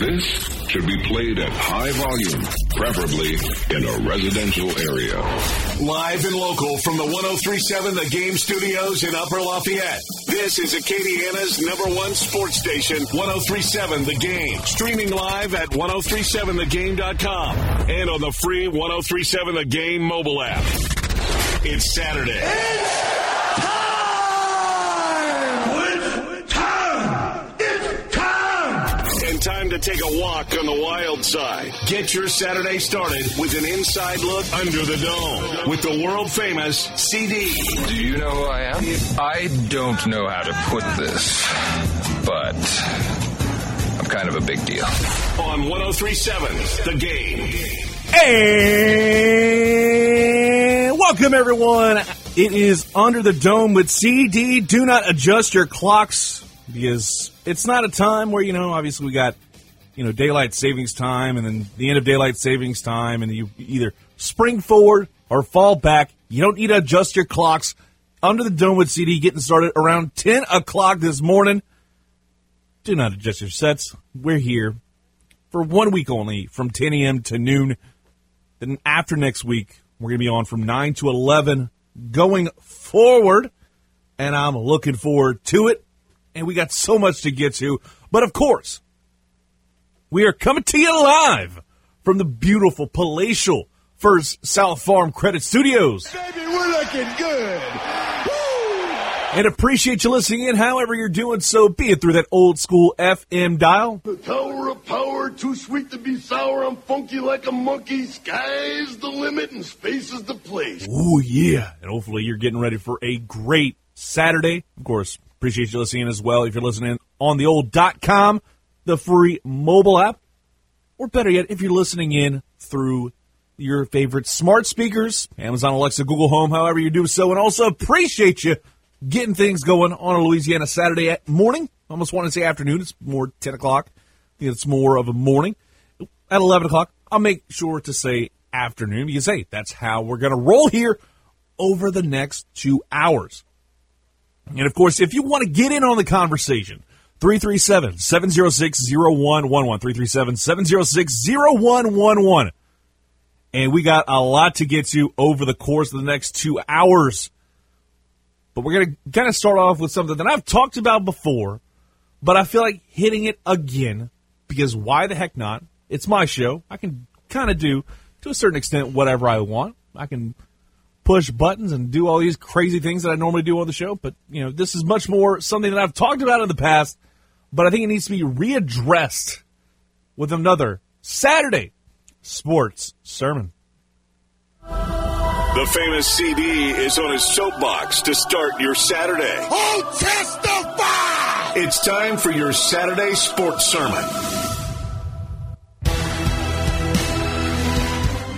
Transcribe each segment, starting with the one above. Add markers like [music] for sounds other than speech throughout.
This should be played at high volume, preferably in a residential area. Live and local from the 1037 The Game Studios in Upper Lafayette. This is Acadiana's number one sports station, 1037 The Game. Streaming live at 1037thegame.com and on the free 1037 The Game mobile app. It's Saturday. And take a walk on the wild side. Get your Saturday started with an inside look under the dome with the world famous CD. Do you know who I am? I don't know how to put this, but I'm kind of a big deal. on 1037 The Game. And welcome everyone. It is Under the Dome with CD. Do not adjust your clocks because it's not a time where, you know, obviously we got, you know, daylight savings time and then the end of daylight savings time and you either spring forward or fall back. You don't need to adjust your clocks. Under the Dome with CD getting started around 10 o'clock this morning. Do not adjust your sets. We're here for one week only from 10 a.m. to noon. Then after next week, we're going to be on from 9 to 11 going forward. And I'm looking forward to it. And we got so much to get to. But of course, we are coming to you live from the beautiful palatial First South Farm Credit Studios. Baby, we're looking good. And appreciate you listening in, however you're doing so, be it through that old school FM dial, The tower of power, too sweet to be sour. I'm funky like a monkey. Sky's the limit and space is the place. Ooh, yeah. And hopefully you're getting ready for a great Saturday. Of course, appreciate you listening as well. If you're listening on the old dot com, the free mobile app, or better yet, if you're listening in through your favorite smart speakers, Amazon Alexa, Google Home, however you do so, and also appreciate you getting things going on a Louisiana Saturday at morning. Almost want to say afternoon. It's more 10 o'clock. It's more of a morning. At 11 o'clock, I'll make sure to say afternoon because, hey, that's how we're going to roll here over the next two hours. And of course, if you want to get in on the conversation, 337 706 0111. 337 706 0111. And we got a lot to get to over the course of the next two hours. But we're going to kind of start off with something that I've talked about before, but I feel like hitting it again because why the heck not? It's my show. I can kind of do, to a certain extent, whatever I want. I can push buttons and do all these crazy things that I normally do on the show. But, you know, this is much more something that I've talked about in the past, but I think it needs to be readdressed with another Saturday sports sermon. The famous CD is on his soapbox to start your Saturday. Oh, testify! It's time for your Saturday sports sermon.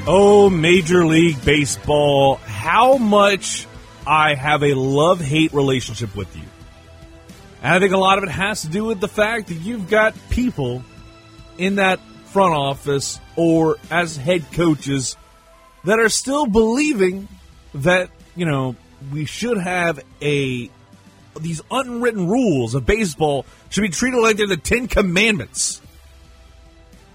Oh, Major League Baseball, how much I have a love hate relationship with you. And I think a lot of it has to do with the fact that you've got people in that front office or as head coaches that are still believing that, you know, we should have a these unwritten rules of baseball should be treated like they're the Ten Commandments.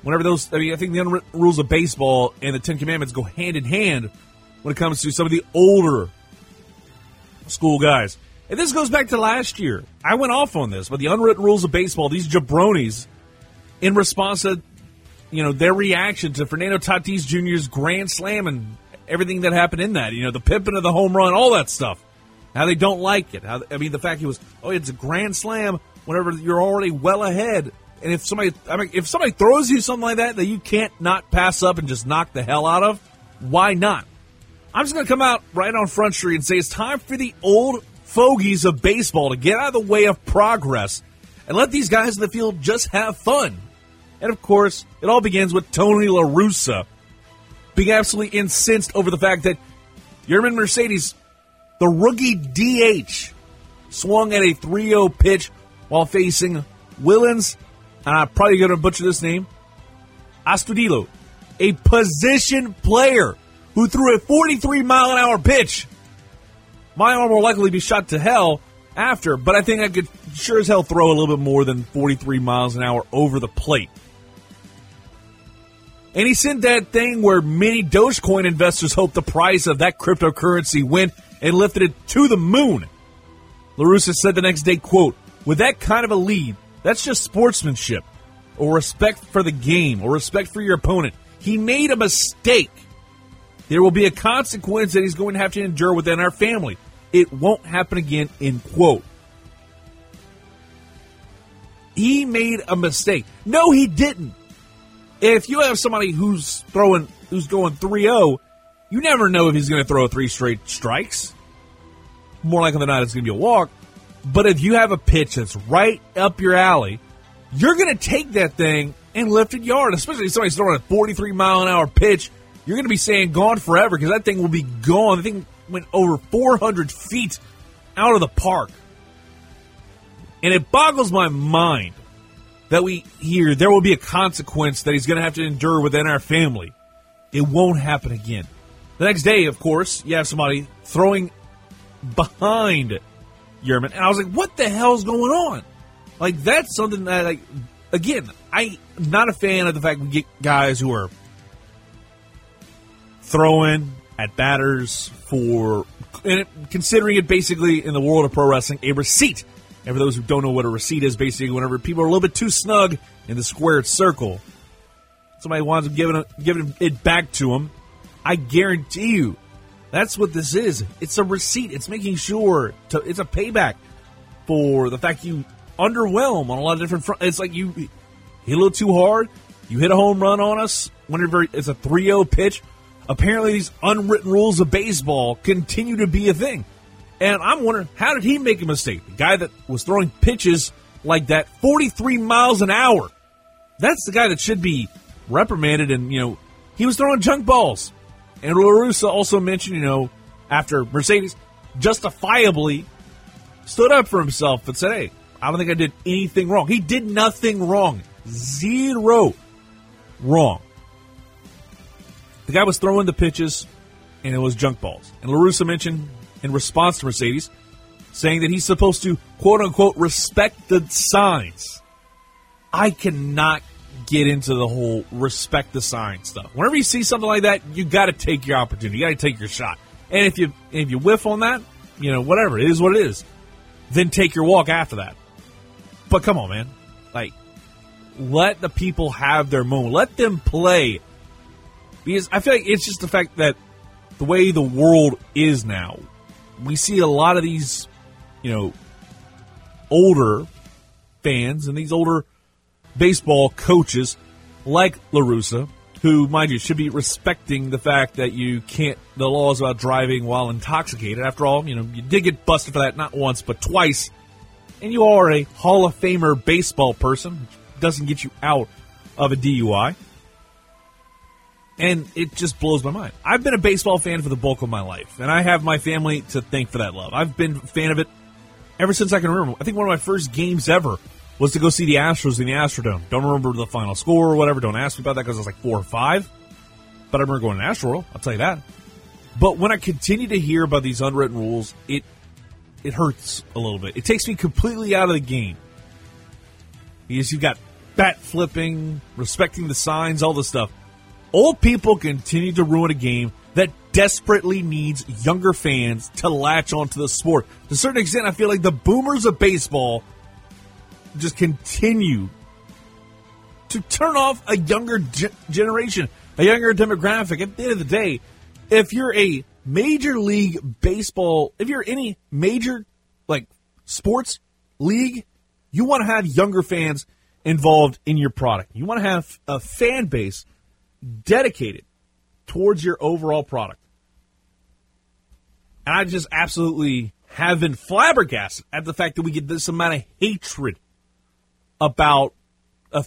Whenever those, I mean, I think the unwritten rules of baseball and the Ten Commandments go hand in hand when it comes to some of the older school guys. And this goes back to last year. I went off on this, but the unwritten rules of baseball, these jabronis, in response to, you know, their reaction to Fernando Tatis Jr.'s grand slam and everything that happened in that, you know, the pimping of the home run, all that stuff. How they don't like it. How, I mean, the fact he was, oh, it's a grand slam whenever you're already well ahead. And if somebody, I mean, if somebody throws you something like that that you can't not pass up and just knock the hell out of, why not? I'm just going to come out right on Front Street and say it's time for the old fogies of baseball to get out of the way of progress and let these guys in the field just have fun. And of course, it all begins with Tony La Russa being absolutely incensed over the fact that Yermin Mercedes, the rookie DH, swung at a 3 0 pitch while facing Willians, and I'm probably going to butcher this name, Astudillo, a position player who threw a 43 mile an hour pitch. My arm will likely be shot to hell after, but I think I could sure as hell throw a little bit more than 43 miles an hour over the plate. And he sent that thing where many Dogecoin investors hope the price of that cryptocurrency went and lifted it to the moon. LaRussa said the next day, quote, with that kind of a lead, that's just sportsmanship or respect for the game or respect for your opponent. He made a mistake. There will be a consequence that he's going to have to endure within our family. It won't happen again, end quote. He made a mistake. No, he didn't. If you have somebody who's throwing, who's going 3 0, you never know if he's going to throw three straight strikes. More likely than not, it's going to be a walk. But if you have a pitch that's right up your alley, you're going to take that thing and lift it yard, especially if somebody's throwing a 43 mile an hour pitch. You're going to be saying gone forever because that thing will be gone. The thing went over 400 feet out of the park. And it boggles my mind that we hear there will be a consequence that he's going to have to endure within our family. It won't happen again. The next day, of course, you have somebody throwing behind Yermin. And I was like, what the hell's going on? Like, that's something that, like, again, I'm not a fan of the fact we get guys who are throwing at batters for, considering it basically in the world of pro wrestling, a receipt. And for those who don't know what a receipt is, basically, whenever people are a little bit too snug in the squared circle, somebody wants to give it, giving it back to them. I guarantee you, that's what this is. It's a receipt. It's making sure to, it's a payback for the fact you underwhelm on a lot of different fronts. It's like you hit a little too hard. You hit a home run on us whenever it's a 3 0 pitch. Apparently, these unwritten rules of baseball continue to be a thing. And I'm wondering, how did he make a mistake? The guy that was throwing pitches like that 43 miles an hour. That's the guy that should be reprimanded. And, you know, he was throwing junk balls. And LaRussa also mentioned, you know, after Mercedes justifiably stood up for himself and said, hey, I don't think I did anything wrong. He did nothing wrong. Zero wrong. The guy was throwing the pitches, and it was junk balls. And LaRussa mentioned in response to Mercedes, saying that he's supposed to, quote unquote, respect the signs. I cannot get into the whole respect the sign stuff. Whenever you see something like that, you got to take your opportunity. You got to take your shot. And if you if you whiff on that, you know whatever it is, what it is, then take your walk after that. But come on, man, like let the people have their moment. Let them play. Because I feel like it's just the fact that the way the world is now, we see a lot of these, you know, older fans and these older baseball coaches like LaRussa, who, mind you, should be respecting the fact that you can't, the laws about driving while intoxicated. After all, you know, you did get busted for that not once, but twice. And you are a Hall of Famer baseball person, doesn't get you out of a DUI. And it just blows my mind. I've been a baseball fan for the bulk of my life, and I have my family to thank for that love. I've been a fan of it ever since I can remember. I think one of my first games ever was to go see the Astros in the Astrodome. Don't remember the final score or whatever. Don't ask me about that because I was like four or five. But I remember going to Astro. I'll tell you that. But when I continue to hear about these unwritten rules, it it hurts a little bit. It takes me completely out of the game because you've got bat flipping, respecting the signs, all this stuff. Old people continue to ruin a game that desperately needs younger fans to latch onto the sport. To a certain extent, I feel like the boomers of baseball just continue to turn off a younger ge- generation, a younger demographic. At the end of the day, if you're a major league baseball, if you're any major like sports league, you want to have younger fans involved in your product. You want to have a fan base dedicated towards your overall product. And I just absolutely have been flabbergasted at the fact that we get this amount of hatred about a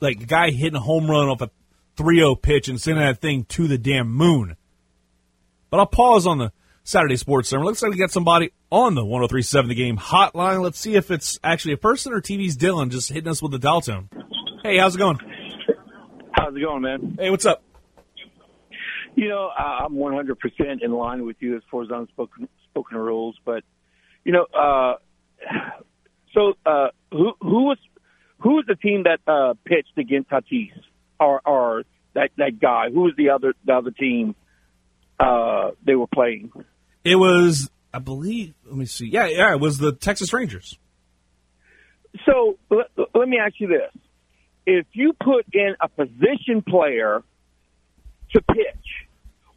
like a guy hitting a home run off a 3-0 pitch and sending that thing to the damn moon. But I'll pause on the Saturday Sports Center. Looks like we got somebody on the 1037 The Game hotline. Let's see if it's actually a person or TV's Dylan just hitting us with the dial tone. Hey, how's it going? How's it going, man? Hey, what's up? You know, I'm 100% in line with you as far as unspoken spoken rules, but you know, uh, so uh, who who was who was the team that uh, pitched against Tatis, or or That that guy. Who was the other the other team? Uh, they were playing. It was, I believe. Let me see. Yeah, yeah, it was the Texas Rangers. So let, let me ask you this: If you put in a position player to pitch,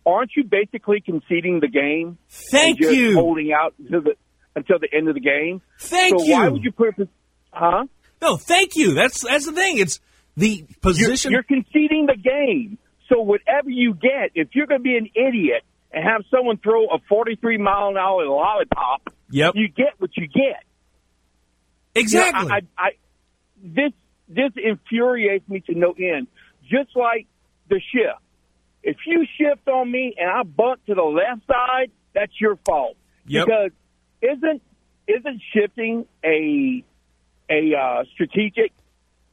aren't you basically conceding the game? Thank you. Holding out until the until the end of the game. Thank so you. why would you put? a Huh? No, thank you. That's that's the thing. It's the You're, position. you're conceding the game. So whatever you get, if you're going to be an idiot and have someone throw a 43 mile an hour lollipop, Yep. you get what you get. exactly. You know, I, I, I, this this infuriates me to no end. Just like the shift. If you shift on me and I bunt to the left side, that's your fault. Yep. Because isn't isn't shifting a a uh, strategic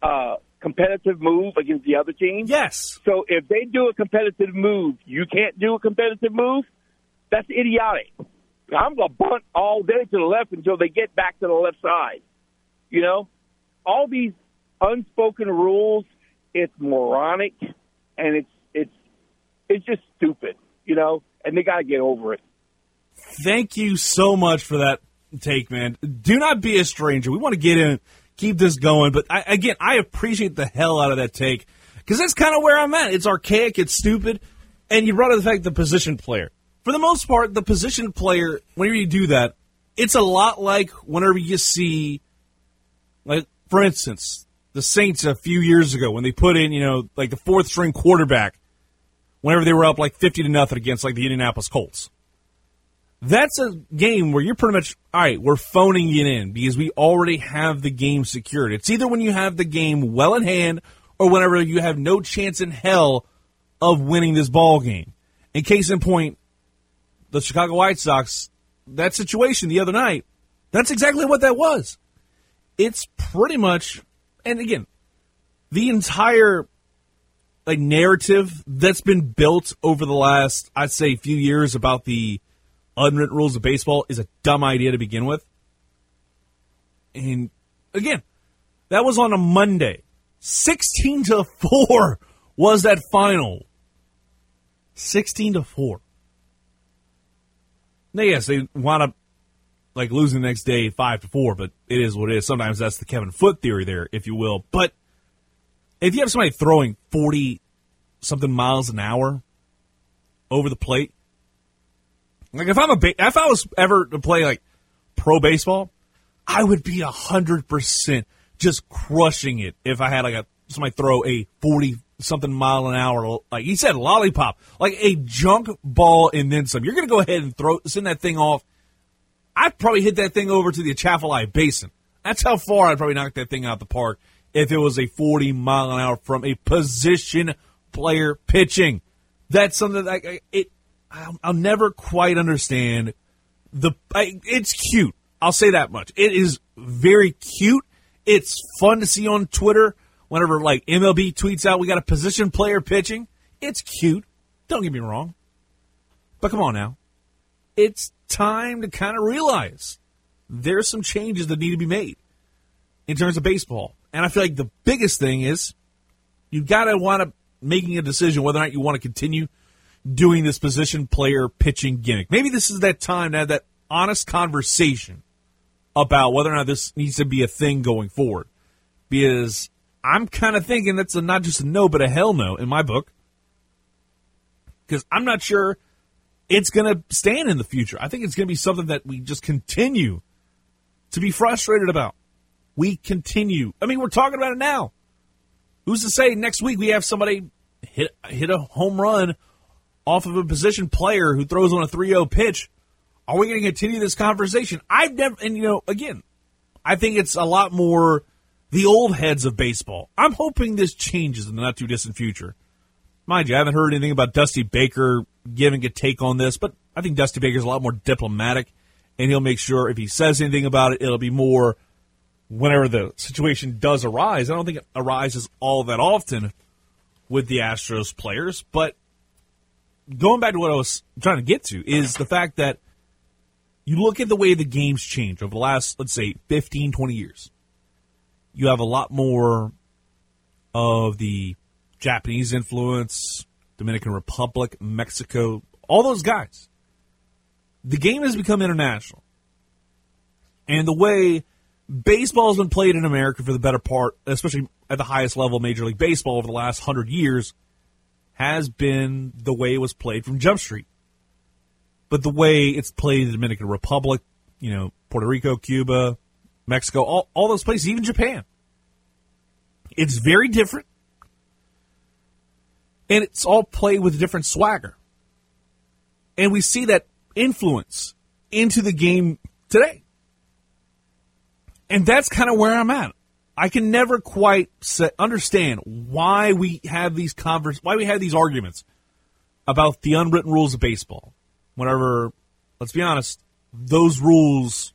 uh, competitive move against the other team? yes. So if they do a competitive move, you can't do a competitive move. That's idiotic. I'm going to bunt all day to the left until they get back to the left side. You know, all these unspoken rules. It's moronic, and it's it's it's just stupid. You know, and they got to get over it. Thank you so much for that take, man. Do not be a stranger. We want to get in, keep this going. But I, again, I appreciate the hell out of that take because that's kind of where I'm at. It's archaic, it's stupid, and you brought up the fact the position player. For the most part, the position player, whenever you do that, it's a lot like whenever you see, like for instance, the Saints a few years ago when they put in, you know, like the fourth string quarterback, whenever they were up like fifty to nothing against like the Indianapolis Colts that's a game where you're pretty much all right. We're phoning it in because we already have the game secured. It's either when you have the game well in hand or whenever you have no chance in hell of winning this ball game. In case in point, the Chicago White Sox that situation the other night. That's exactly what that was. It's pretty much, and again, the entire like narrative that's been built over the last, I'd say, few years about the unwritten rules of baseball is a dumb idea to begin with. And again, that was on a Monday. 16 to 4 was that final. 16 to 4. Now, yes, they wound up like losing the next day 5 to 4, but it is what it is. Sometimes that's the Kevin Foot theory there, if you will. But if you have somebody throwing 40 something miles an hour over the plate, like if I'm a ba- if I was ever to play like pro baseball, I would be a hundred percent just crushing it if I had like a somebody throw a forty something mile an hour like he said lollipop like a junk ball and then some. You're gonna go ahead and throw send that thing off. I'd probably hit that thing over to the Atchafalaya Basin. That's how far I'd probably knock that thing out the park if it was a 40 mile an hour from a position player pitching. That's something that I, it I'll, I'll never quite understand the. I, it's cute. I'll say that much. It is very cute. It's fun to see on Twitter whenever like MLB tweets out we got a position player pitching. It's cute. Don't get me wrong. But come on now. It's time to kind of realize there's some changes that need to be made in terms of baseball. And I feel like the biggest thing is you've got to want to making a decision whether or not you want to continue doing this position player pitching gimmick. Maybe this is that time to have that honest conversation about whether or not this needs to be a thing going forward. Because I'm kind of thinking that's a, not just a no, but a hell no in my book. Because I'm not sure it's going to stand in the future. I think it's going to be something that we just continue to be frustrated about. We continue. I mean, we're talking about it now. Who's to say next week we have somebody hit hit a home run off of a position player who throws on a 3-0 pitch? Are we going to continue this conversation? I've never, and you know, again, I think it's a lot more the old heads of baseball. I'm hoping this changes in the not too distant future. Mind you, I haven't heard anything about Dusty Baker giving a take on this, but I think Dusty Baker's a lot more diplomatic, and he'll make sure if he says anything about it, it'll be more whenever the situation does arise. I don't think it arises all that often with the Astros players, but going back to what I was trying to get to is the fact that you look at the way the game's changed over the last, let's say, 15, 20 years. You have a lot more of the Japanese influence, Dominican Republic, Mexico, all those guys. The game has become international. And the way baseball has been played in America for the better part, especially at the highest level, Major League Baseball over the last hundred years, has been the way it was played from Jump Street. But the way it's played in the Dominican Republic, you know, Puerto Rico, Cuba, Mexico, all, all those places, even Japan. It's very different. And it's all played with a different swagger. And we see that influence into the game today. And that's kind of where I'm at. I can never quite understand why we have these convers why we have these arguments about the unwritten rules of baseball. Whenever, let's be honest, those rules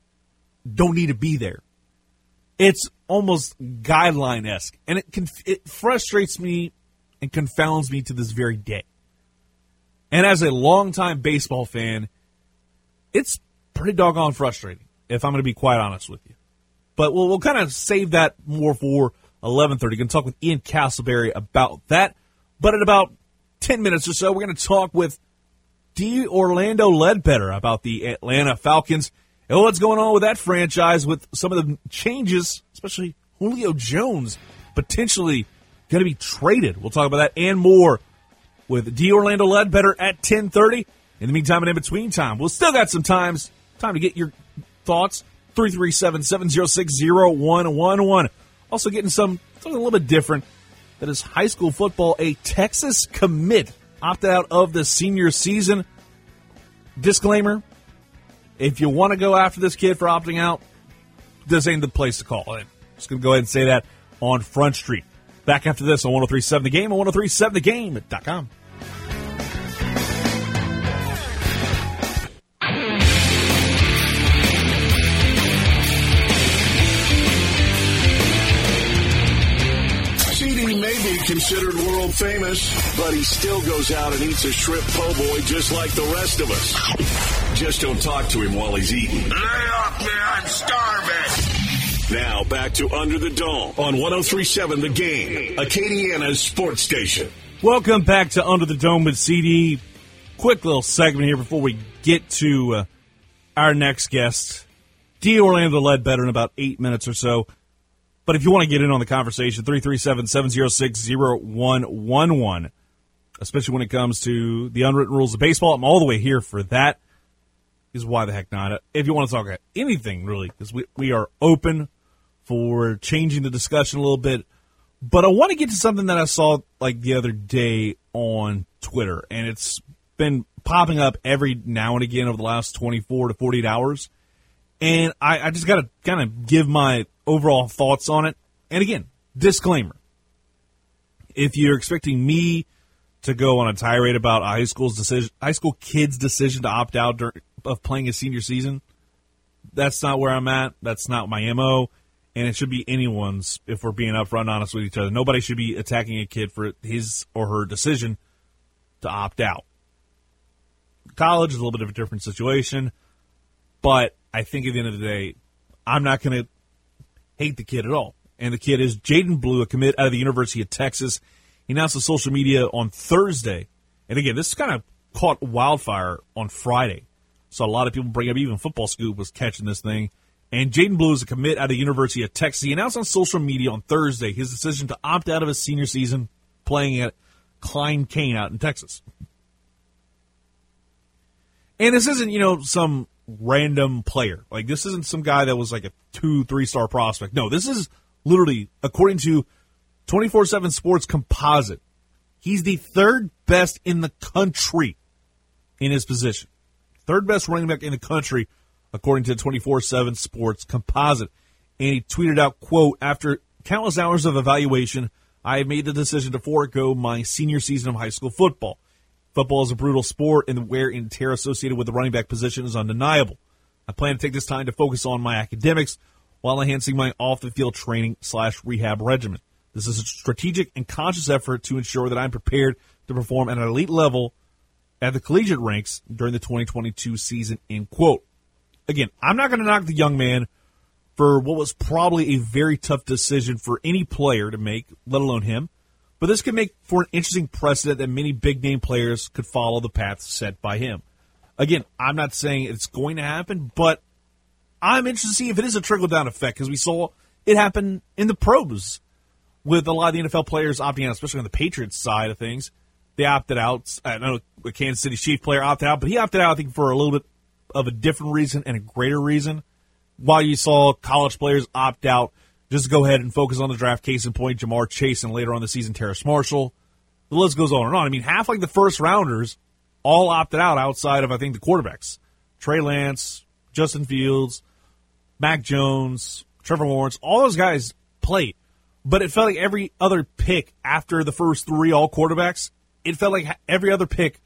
don't need to be there. It's almost guideline esque, and it can, it frustrates me and confounds me to this very day. And as a longtime baseball fan, it's pretty doggone frustrating, if I'm going to be quite honest with you. But we'll, we'll kind of save that more for 11:30. Going to talk with Ian Castleberry about that. But in about 10 minutes or so, we're going to talk with D. Orlando Ledbetter about the Atlanta Falcons and what's going on with that franchise with some of the changes, especially Julio Jones potentially going to be traded. We'll talk about that and more with D. Orlando Ledbetter at 10:30. In the meantime and in between time, we'll still got some times time to get your thoughts 337-706-0111. Also getting some something a little bit different. That is high school football. A Texas commit opted out of the senior season. Disclaimer: If you want to go after this kid for opting out, this ain't the place to call. I'm just going to go ahead and say that on Front Street. Back after this on 1037 The Game and 1037TheGame.com. CD may be considered world famous, but he still goes out and eats a shrimp po' boy just like the rest of us. Just don't talk to him while he's eating. Lay off me, I'm starving. Now back to Under the Dome on 1037 The Game, Acadiana's sports station. Welcome back to Under the Dome with CD. Quick little segment here before we get to uh, our next guest. D. Orlando Ledbetter in about eight minutes or so. But if you want to get in on the conversation, 337 706 0111, especially when it comes to the unwritten rules of baseball, I'm all the way here for that. Is why the heck not? If you want to talk about anything, really, because we, we are open for changing the discussion a little bit. But I want to get to something that I saw like the other day on Twitter, and it's been popping up every now and again over the last 24 to 48 hours. And I, I just got to kind of give my overall thoughts on it. And again, disclaimer if you're expecting me to go on a tirade about a high school's decision, high school kid's decision to opt out during, of playing a senior season, that's not where I'm at. That's not my MO. And it should be anyone's if we're being upfront honest with each other. Nobody should be attacking a kid for his or her decision to opt out. College is a little bit of a different situation, but I think at the end of the day, I'm not going to hate the kid at all. And the kid is Jaydon Blue, a commit out of the University of Texas. He announced on social media on Thursday. And again, this kind of caught wildfire on Friday. So a lot of people bring up, even Football Scoop was catching this thing. And Jaydon Blue is a commit out of the University of Texas. He announced on social media on Thursday his decision to opt out of his senior season playing at Klein Cain out in Texas. And this isn't, you know, some random player. Like this isn't some guy that was like a two, three star prospect. No, this is literally, according to 24 7 Sports Composite, he's the third best in the country in his position. Third best running back in the country, according to 24 7 Sports Composite. And he tweeted out, quote, after countless hours of evaluation, I have made the decision to forego my senior season of high school football. Football is a brutal sport, and the wear and tear associated with the running back position is undeniable. I plan to take this time to focus on my academics while enhancing my off the field training slash rehab regimen. This is a strategic and conscious effort to ensure that I'm prepared to perform at an elite level at the collegiate ranks during the 2022 season. End quote. Again, I'm not going to knock the young man for what was probably a very tough decision for any player to make, let alone him. But this could make for an interesting precedent that many big name players could follow the path set by him. Again, I'm not saying it's going to happen, but I'm interested to see if it is a trickle down effect because we saw it happen in the pros with a lot of the NFL players opting out, especially on the Patriots side of things. They opted out. I know a Kansas City Chief player opted out, but he opted out, I think, for a little bit of a different reason and a greater reason. While you saw college players opt out, just go ahead and focus on the draft. Case in point, Ja'Marr Chase, and later on the season, Terrace Marshall. The list goes on and on. I mean, half like the first rounders all opted out outside of, I think, the quarterbacks. Trey Lance, Justin Fields, Mac Jones, Trevor Lawrence, all those guys played. But it felt like every other pick after the first three all quarterbacks, it felt like every other pick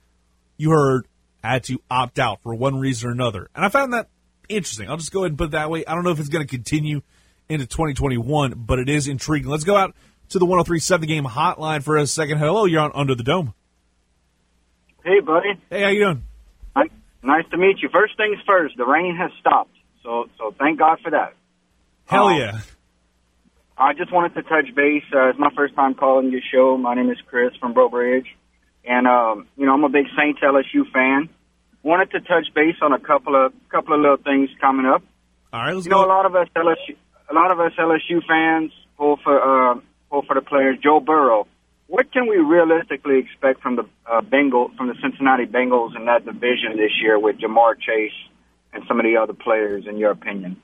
you heard had to opt out for one reason or another. And I found that interesting. I'll just go ahead and put it that way. I don't know if it's going to continue into 2021, but it is intriguing. Let's go out to the 1037 game hotline for a second. Hello, you're on Under the Dome. Hey, buddy. Hey, how you doing? Hi. Nice to meet you. First things first, the rain has stopped. So, so thank God for that. Hell Um, yeah. I just wanted to touch base. Uh, it's my first time calling your show. My name is Chris from Breaux Bridge. And, um, you know, I'm a big Saints LSU fan. Wanted to touch base on a couple of, couple of little things coming up. All right, let's You know, a lot of us LSU, a lot of us LSU fans pull for, uh, pull for the players. Joe Burrow. What can we realistically expect from the uh, Bengal, from the Cincinnati Bengals in that division this year with Ja'Marr Chase and some of the other players, in your opinion?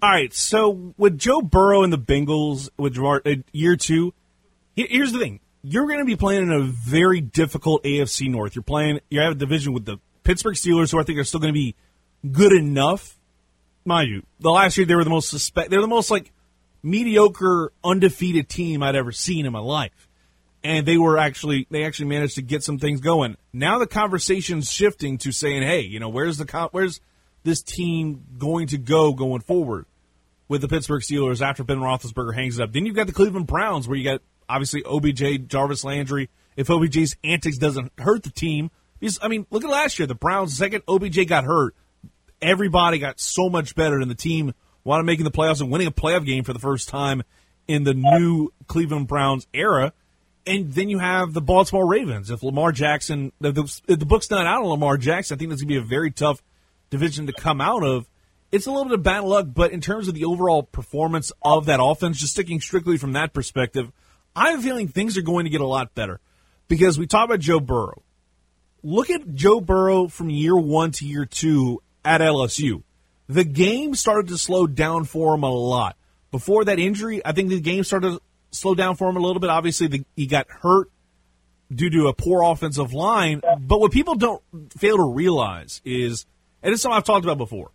All right, so with Joe Burrow and the Bengals with Ja'Marr, uh, year two, here's the thing: you're going to be playing in a very difficult AFC North. You're playing, you have a division with the Pittsburgh Steelers, who I think are still going to be good enough. Mind you, the last year they were the most suspect, they're the most like mediocre, undefeated team I'd ever seen in my life. And they were actually, they actually managed to get some things going. Now the conversation's shifting to saying, hey, you know, where's the, where's this team going to go going forward with the Pittsburgh Steelers after Ben Roethlisberger hangs it up? Then you've got the Cleveland Browns where you got obviously OBJ, Jarvis Landry. If OBJ's antics doesn't hurt the team, because, I mean, look at last year. The Browns, second OBJ got hurt, everybody got so much better, and the team wound up making the playoffs and winning a playoff game for the first time in the new Cleveland Browns era. And then you have the Baltimore Ravens. If Lamar Jackson, if the, if the book's not out on Lamar Jackson, I think that's going to be a very tough division to come out of. It's a little bit of bad luck, but in terms of the overall performance of that offense, just sticking strictly from that perspective, I have a feeling things are going to get a lot better because we talk about Joe Burrow. Look at Joe Burrow from year one to year two at LSU. The game started to slow down for him a lot. Before that injury, I think the game started to slow down for him a little bit. Obviously, the, he got hurt due to a poor offensive line. But what people don't fail to realize is, and it's something I've talked about before,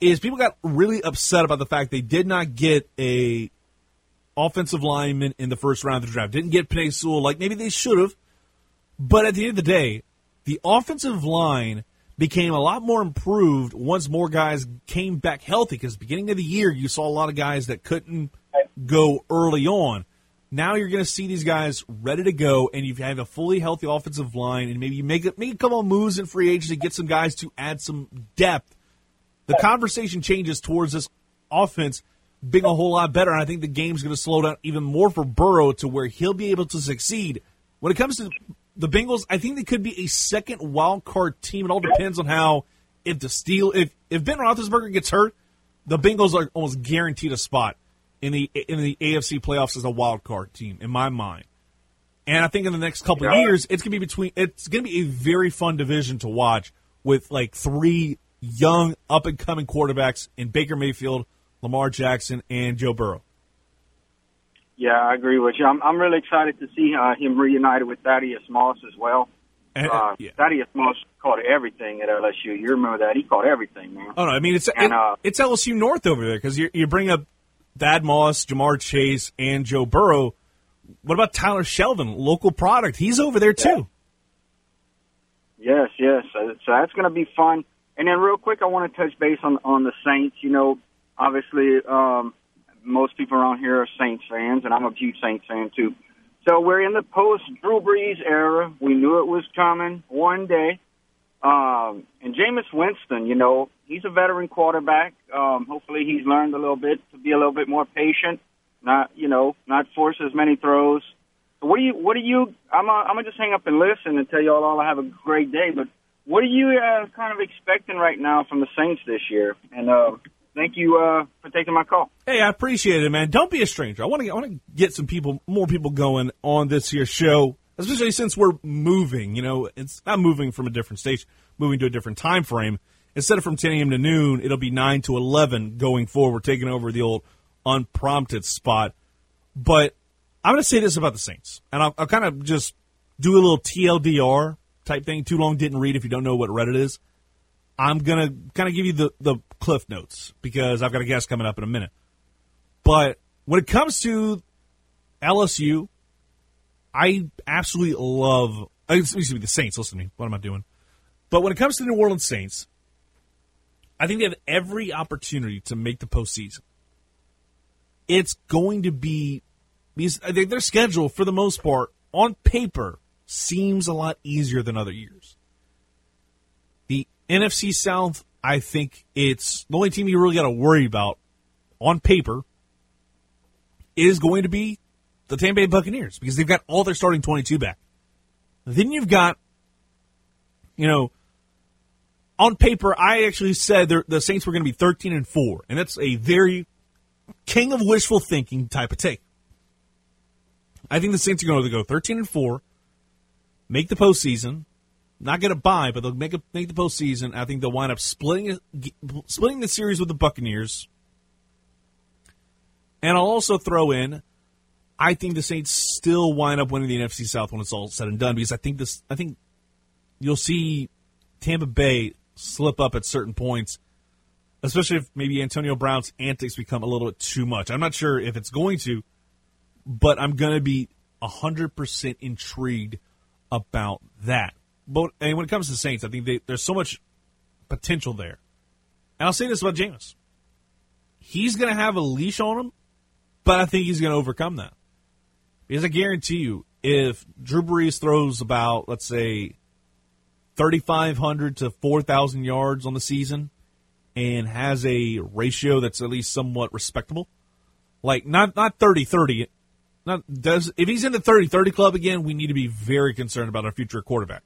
is people got really upset about the fact they did not get a offensive lineman in the first round of the draft. Didn't get Penei Sewell like maybe they should have. But at the end of the day, the offensive line became a lot more improved once more guys came back healthy. Because beginning of the year, you saw a lot of guys that couldn't go early on. Now you're going to see these guys ready to go, and you have a fully healthy offensive line, and maybe you make a, make a couple of moves in free agency, get some guys to add some depth. The conversation changes towards this offense being a whole lot better, and I think the game's going to slow down even more for Burrow to where he'll be able to succeed. When it comes to the Bengals, I think they could be a second wild card team. It all depends on how if the steel if if Ben Roethlisberger gets hurt, the Bengals are almost guaranteed a spot in the in the AFC playoffs as a wild card team in my mind. And I think in the next couple of years, it's gonna be between. It's gonna be a very fun division to watch with like three young up and coming quarterbacks in Baker Mayfield, Lamar Jackson, and Joe Burrow. Yeah, I agree with you. I'm, I'm really excited to see uh, him reunited with Thaddeus Moss as well. And, Uh, yeah. Thaddeus Moss caught everything at LSU. You remember that? He caught everything, man. Oh no, I mean it's And, it- uh, it's LSU North over there because you you bring up Thad Moss, Ja'Marr Chase, and Joe Burrow. What about Tyler Shelvin, local product? He's over there too. Yes, yes. So, so that's going to be fun. And then, real quick, I want to touch base on on the Saints. You know, obviously, um, most people around here are Saints fans, and I'm a huge Saints fan too. So we're in the post Drew Brees era. We knew it was coming one day. Um, and Jameis Winston, you know, he's a veteran quarterback. Um, hopefully, he's learned a little bit to be a little bit more patient, not you know, not force as many throws. what do you? What do you? I'm. Uh, I'm gonna just hang up and listen and tell you all. All I have a great day. But what are you uh, kind of expecting right now from the Saints this year? And uh, thank you uh, for taking my call. Hey, I appreciate it, man. Don't be a stranger. I want to. I want to get some people, more people going on this here show, especially since we're moving. You know, it's not moving from a different station, moving to a different time frame. Instead of from 10 a.m. to noon, it'll be 9 to 11 going forward, taking over the old unprompted spot. But I'm going to say this about the Saints, and I'll, I'll kind of just do a little TLDR type thing. Too long didn't read if you don't know what Reddit is. I'm going to kind of give you the, the cliff notes because I've got a guest coming up in a minute. But when it comes to LSU, I absolutely love, uh, excuse me, the Saints. Listen to me. What am I doing? But when it comes to the New Orleans Saints, I think they have every opportunity to make the postseason. It's going to be because their schedule, for the most part, on paper, seems a lot easier than other years. NFC South, I think it's the only team you really got to worry about on paper is going to be the Tampa Bay Buccaneers because they've got all their starting 22 back. Then you've got, you know, on paper, I actually said the Saints were going to be 13 and 4, and that's a very king of wishful thinking type of take. I think the Saints are going to go 13 and 4, make the postseason, not get a bye, but they'll make a, make the postseason. I think they'll wind up splitting splitting the series with the Buccaneers. And I'll also throw in, I think the Saints still wind up winning the NFC South when it's all said and done because I think this I think you'll see Tampa Bay slip up at certain points, especially if maybe Antonio Brown's antics become a little bit too much. I'm not sure if it's going to, but I'm going to be 100% intrigued about that. But and when it comes to Saints, I think they, there's so much potential there. And I'll say this about Jameis. He's going to have a leash on him, but I think he's going to overcome that. Because I guarantee you, if Drew Brees throws about, let's say, 3,500 to 4,000 yards on the season and has a ratio that's at least somewhat respectable. Like, not, not 30 30. Not, does, if he's in the 30 30 club again, we need to be very concerned about our future quarterback.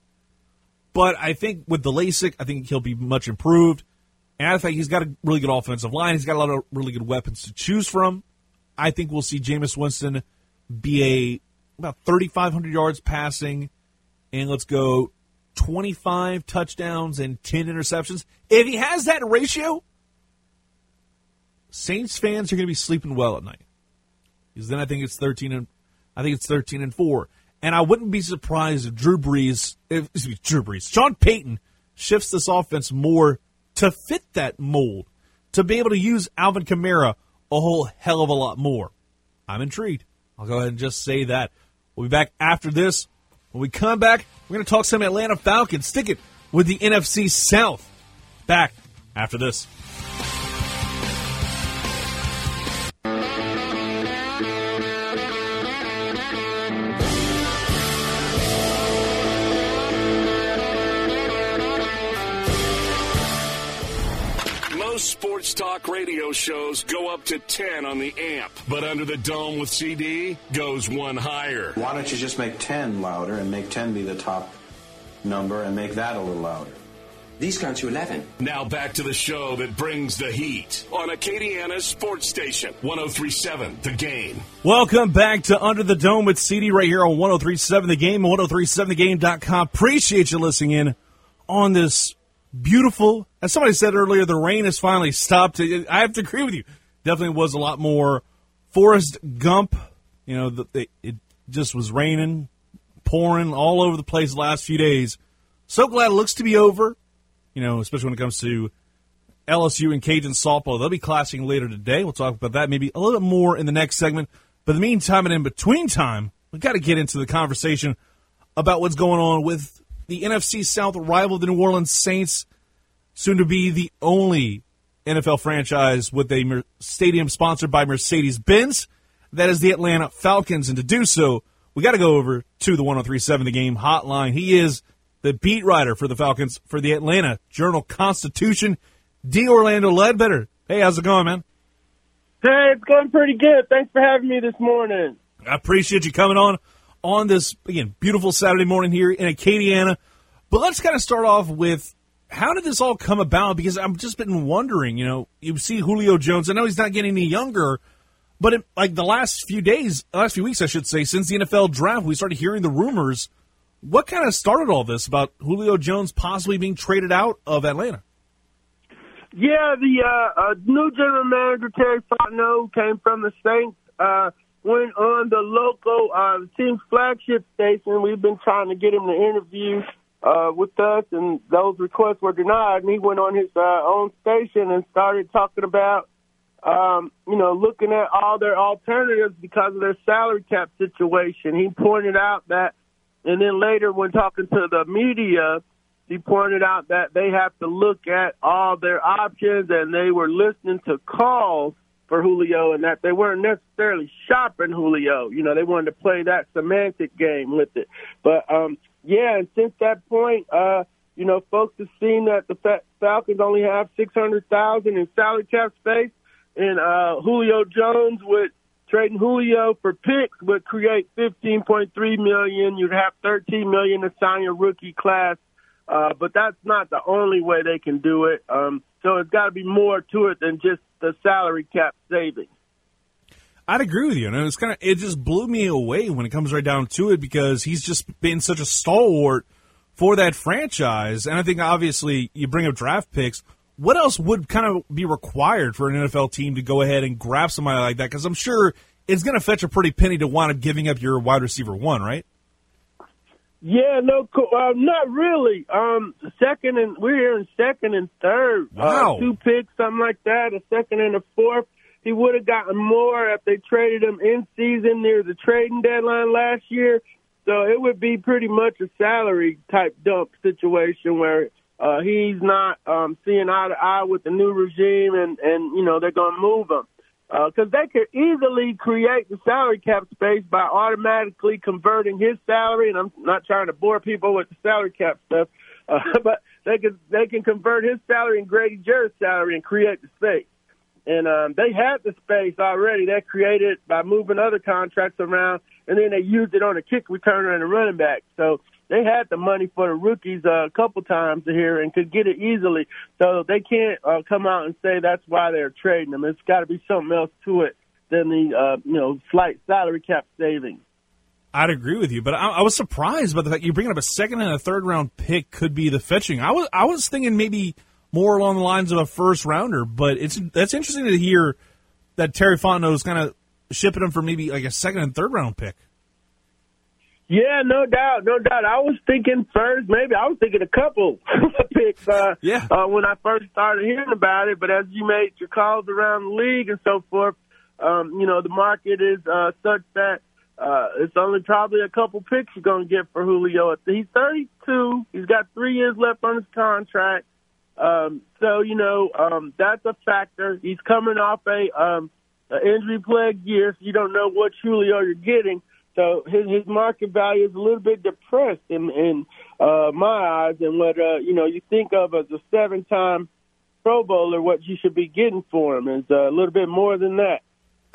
But I think with the LASIK, I think he'll be much improved. And I think he's got a really good offensive line. He's got a lot of really good weapons to choose from. I think we'll see Jameis Winston be a about 3,500 yards passing, and let's go 25 touchdowns and 10 interceptions. If he has that ratio, Saints fans are going to be sleeping well at night. Because then I think it's 13 and I think it's 13 and 4. And I wouldn't be surprised if Drew Brees, if, excuse me, Drew Brees, Sean Payton shifts this offense more to fit that mold, to be able to use Alvin Kamara a whole hell of a lot more. I'm intrigued. I'll go ahead and just say that. We'll be back after this. When we come back, we're going to talk some Atlanta Falcons. Stick it with the NFC South. Back after this. Sports talk radio shows go up to 10 on the amp, but Under the Dome with CD goes one higher. Why don't you just make 10 louder and make 10 be the top number and make that a little louder? These count to 11. Now back to the show that brings the heat on Acadiana's sports station, 1037 The Game. Welcome back to Under the Dome with CD right here on 1037 The Game and 1037thegame.com. Appreciate you listening in on this beautiful. As somebody said earlier, the rain has finally stopped. I have to agree with you. Definitely was a lot more Forrest Gump. You know, the, it just was raining, pouring all over the place the last few days. So glad it looks to be over. You know, especially when it comes to LSU and Cajun softball. They'll be clashing later today. We'll talk about that maybe a little bit more in the next segment. But in the meantime and in between time, we've got to get into the conversation about what's going on with the NFC South rival, the New Orleans Saints, soon to be the only NFL franchise with a stadium sponsored by Mercedes Benz. That is the Atlanta Falcons. And to do so, we got to go over to the 1037 The Game hotline. He is the beat writer for the Falcons for the Atlanta Journal Constitution, D. Orlando Ledbetter. Hey, how's it going, man? Hey, it's going pretty good. Thanks for having me this morning. I appreciate you coming on on this again beautiful Saturday morning here in Acadiana. But let's kind of start off with how did this all come about? Because I've just been wondering. You know, you see Julio Jones. I know he's not getting any younger, but it, like the last few days, last few weeks, I should say, since the NFL draft, we started hearing the rumors. What kind of started all this about Julio Jones possibly being traded out of Atlanta? Yeah, the uh, uh, new general manager Terry Fontenot came from the Saints. Uh, went on the local uh, team's flagship station. We've been trying to get him to interview uh, with us, and those requests were denied. And he went on his uh, own station and started talking about, um, you know, looking at all their alternatives because of their salary cap situation. He pointed out that, and then later when talking to the media, he pointed out that they have to look at all their options, and they were listening to calls for Julio, and that they weren't necessarily shopping Julio. You know, they wanted to play that semantic game with it. But um, yeah, and since that point, uh, you know, folks have seen that the Falcons only have six hundred thousand in salary cap space, and uh, Julio Jones would trading Julio for picks would create fifteen point three million. You'd have thirteen million to sign your rookie class uh, but that's not the only way they can do it. Um, so it's got to be more to it than just the salary cap savings. I'd agree with you. And it's kind of it just blew me away when it comes right down to it because he's just been such a stalwart for that franchise. And I think obviously you bring up draft picks. What else would kind of be required for an NFL team to go ahead and grab somebody like that? Because I'm sure it's going to fetch a pretty penny to wind up giving up your wide receiver one, right? Yeah, no, uh, not really. Um, second and we're here in second and third. Uh, wow, uh, two picks, something like that. A second and a fourth. He would have gotten more if they traded him in season near the trading deadline last year. So it would be pretty much a salary type dump situation where uh, he's not um, seeing eye to eye with the new regime, and and you know they're going to move him because uh, they could easily create the salary cap space by automatically converting his salary. And I'm not trying to bore people with the salary cap stuff, uh, [laughs] but they can they can convert his salary and Grady Jarrett's salary and create the space. And um, they had the space already. They created by moving other contracts around, and then they used it on a kick returner and a running back. So they had the money for the rookies uh, a couple times here and could get it easily. So they can't uh, come out and say that's why they're trading them. It's got to be something else to it than the uh, you know slight salary cap savings. I'd agree with you, but I, I, was surprised by the fact you bringing up a second and a third round pick could be the fetching. I was I was thinking maybe more along the lines of a first rounder, but it's that's interesting to hear that Terry Fontenot is kind of shipping him for maybe like a second and third round pick. Yeah, no doubt, no doubt. I was thinking first, maybe I was thinking a couple [laughs] picks uh, yeah. uh, when I first started hearing about it. But as you made your calls around the league and so forth, um, you know, the market is uh, such that uh, it's only probably a couple picks you're going to get for Julio. He's 32. He's got three years left on his contract. Um, so, you know, um, that's a factor. He's coming off a, um, an injury plagued year, so you don't know what Julio you're getting. So his his market value is a little bit depressed in in uh, my eyes, and what uh, you know you think of as a seven time Pro Bowler, what you should be getting for him is uh, a little bit more than that.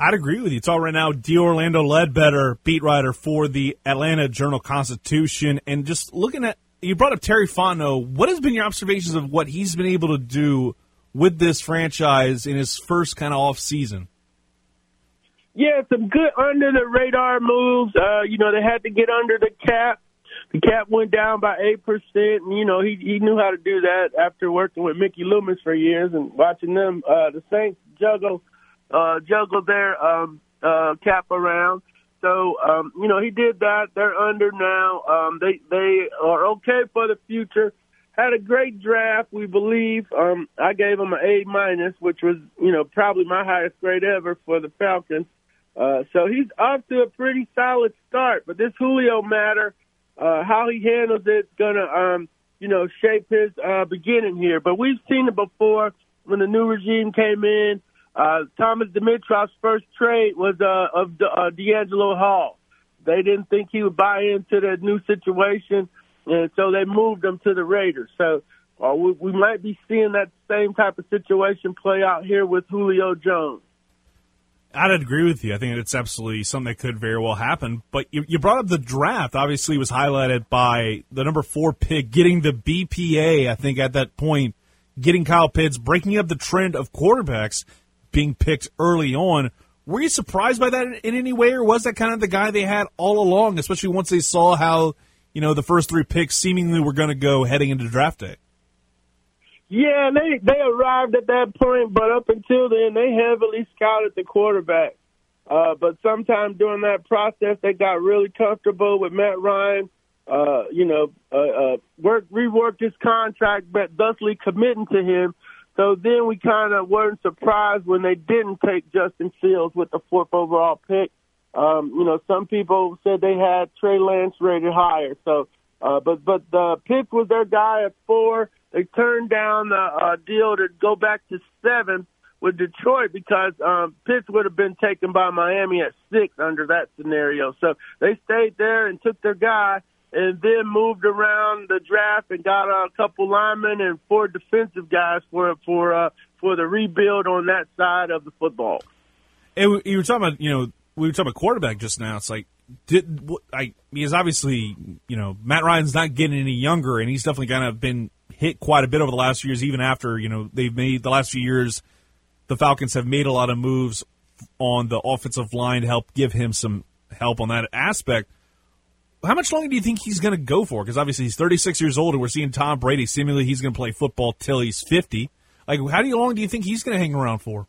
I'd agree with you. It's all right now. D. Orlando Ledbetter, beat writer for the Atlanta Journal Constitution, and just looking at you brought up Terry Fontenot. What has been your observations of what he's been able to do with this franchise in his first kind of off season? Yeah, some good under the radar moves. Uh, you know, they had to get under the cap. The cap went down by eight percent, you know he he knew how to do that after working with Mickey Loomis for years and watching them uh, the Saints juggle uh, juggle their um, uh, cap around. So um, you know he did that. They're under now. Um, they they are okay for the future. Had a great draft, we believe. Um, I gave them an A minus, which was you know probably my highest grade ever for the Falcons. Uh, so he's off to a pretty solid start. But this Julio matter, uh, how he handles it's gonna, um, you know, shape his uh, beginning here. But we've seen it before when the new regime came in. Uh, Thomas Dimitroff's first trade was uh, of uh, DeAngelo Hall. They didn't think he would buy into the new situation, and so they moved him to the Raiders. So uh, we, we might be seeing that same type of situation play out here with Julio Jones. I'd agree with you. I think it's absolutely something that could very well happen. But you, you brought up the draft. Obviously, was highlighted by the number four pick getting the BPA. I think at that point, getting Kyle Pitts, breaking up the trend of quarterbacks being picked early on. Were you surprised by that in any way, or was that kind of the guy they had all along? Especially once they saw how you know the first three picks seemingly were going to go heading into draft day. Yeah, they they arrived at that point, but up until then, they heavily scouted the quarterback. Uh, but sometime during that process, they got really comfortable with Matt Ryan. Uh, you know, uh, uh, work reworked his contract, but thusly committing to him. So then we kind of weren't surprised when they didn't take Justin Fields with the fourth overall pick. Um, you know, some people said they had Trey Lance rated higher. So, uh, but but the pick was their guy at four. They turned down the uh, deal to go back to seven with Detroit because um, Pitts would have been taken by Miami at six under that scenario. So they stayed there and took their guy and then moved around the draft and got a couple linemen and four defensive guys for for uh, for the rebuild on that side of the football. And you were talking about, you know, we were talking about quarterback just now. It's like, did I? Because obviously, you know, Matt Ryan's not getting any younger, and he's definitely kind of been hit quite a bit over the last few years. Even after you know they've made the last few years, the Falcons have made a lot of moves on the offensive line to help give him some help on that aspect how much longer do you think he's going to go for? Because obviously he's 36 years old, and we're seeing Tom Brady. Seemingly he's going to play football till he's 50. Like, how long do you think he's going to hang around for?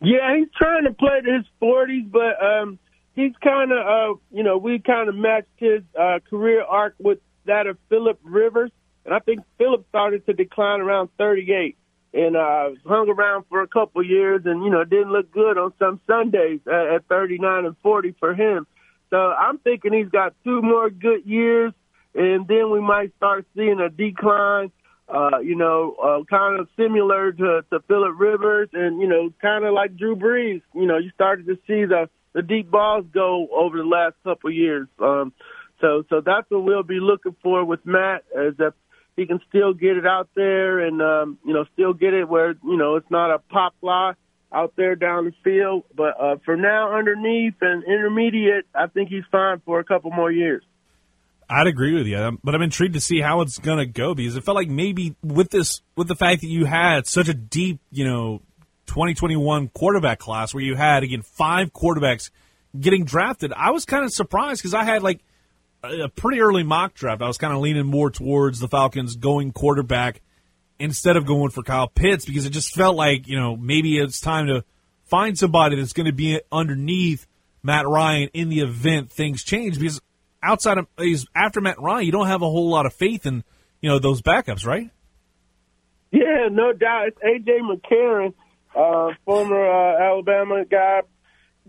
Yeah, he's trying to play to his 40s, but um, he's kind of, uh, you know, we kind of matched his uh, career arc with that of Philip Rivers, and I think Philip started to decline around 38 and uh, hung around for a couple years, and you know, didn't look good on some Sundays at, at 39 and 40 for him. So I'm thinking he's got two more good years, and then we might start seeing a decline. Uh, you know, uh, kind of similar to, to Philip Rivers, and you know, kind of like Drew Brees. You know, you started to see the the deep balls go over the last couple years. Um, so, so that's what we'll be looking for with Matt, is that he can still get it out there, and um, you know, still get it where you know it's not a pop fly out there down the field. But uh, for now, underneath and intermediate, I think he's fine for a couple more years. I'd agree with you, but I'm intrigued to see how it's going to go because it felt like maybe with this, with the fact that you had such a deep, you know, 2021 quarterback class where you had again five quarterbacks getting drafted, I was kind of surprised because I had like a pretty early mock draft. I was kind of leaning more towards the Falcons going quarterback instead of going for Kyle Pitts because it just felt like, you know, maybe it's time to find somebody that's going to be underneath Matt Ryan in the event things change because outside of after Matt Ryan, you don't have a whole lot of faith in, you know, those backups, right? Yeah, no doubt. It's AJ McCarron, uh, former uh, Alabama guy.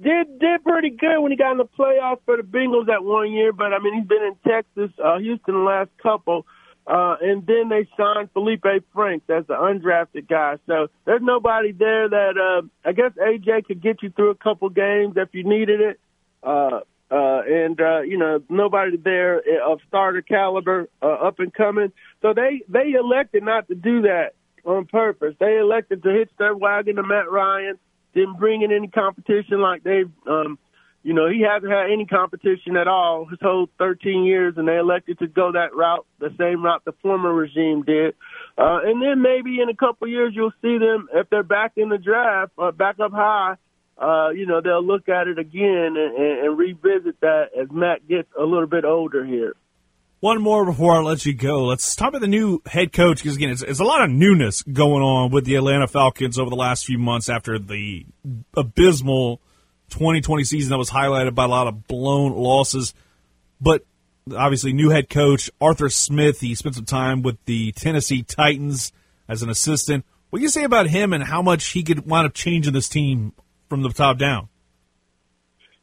Did did pretty good when he got in the playoffs for the Bengals that one year, but I mean he's been in Texas, uh, Houston the last couple. Uh, and then they signed Feleipe Franks as the undrafted guy. So there's nobody there that uh, I guess AJ could get you through a couple games if you needed it. Uh, uh, and uh, you know nobody there of starter caliber, uh, up and coming. So they they elected not to do that on purpose. They elected to hitch their wagon to Matt Ryan. Didn't bring in any competition like they've um, you know, he hasn't had any competition at all his whole 13 years, and they elected to go that route, the same route the former regime did. Uh, and then maybe in a couple of years, you'll see them, if they're back in the draft, uh, back up high, uh, you know, they'll look at it again and, and, revisit that as Matt gets a little bit older here. One more before I let you go. Let's talk about the new head coach because again, it's, it's, a lot of newness going on with the Atlanta Falcons over the last few months after the abysmal 2020 season that was highlighted by a lot of blown losses. But obviously, new head coach Arthur Smith. He spent some time with the Tennessee Titans as an assistant. What do you say about him and how much he could wind up changing this team from the top down?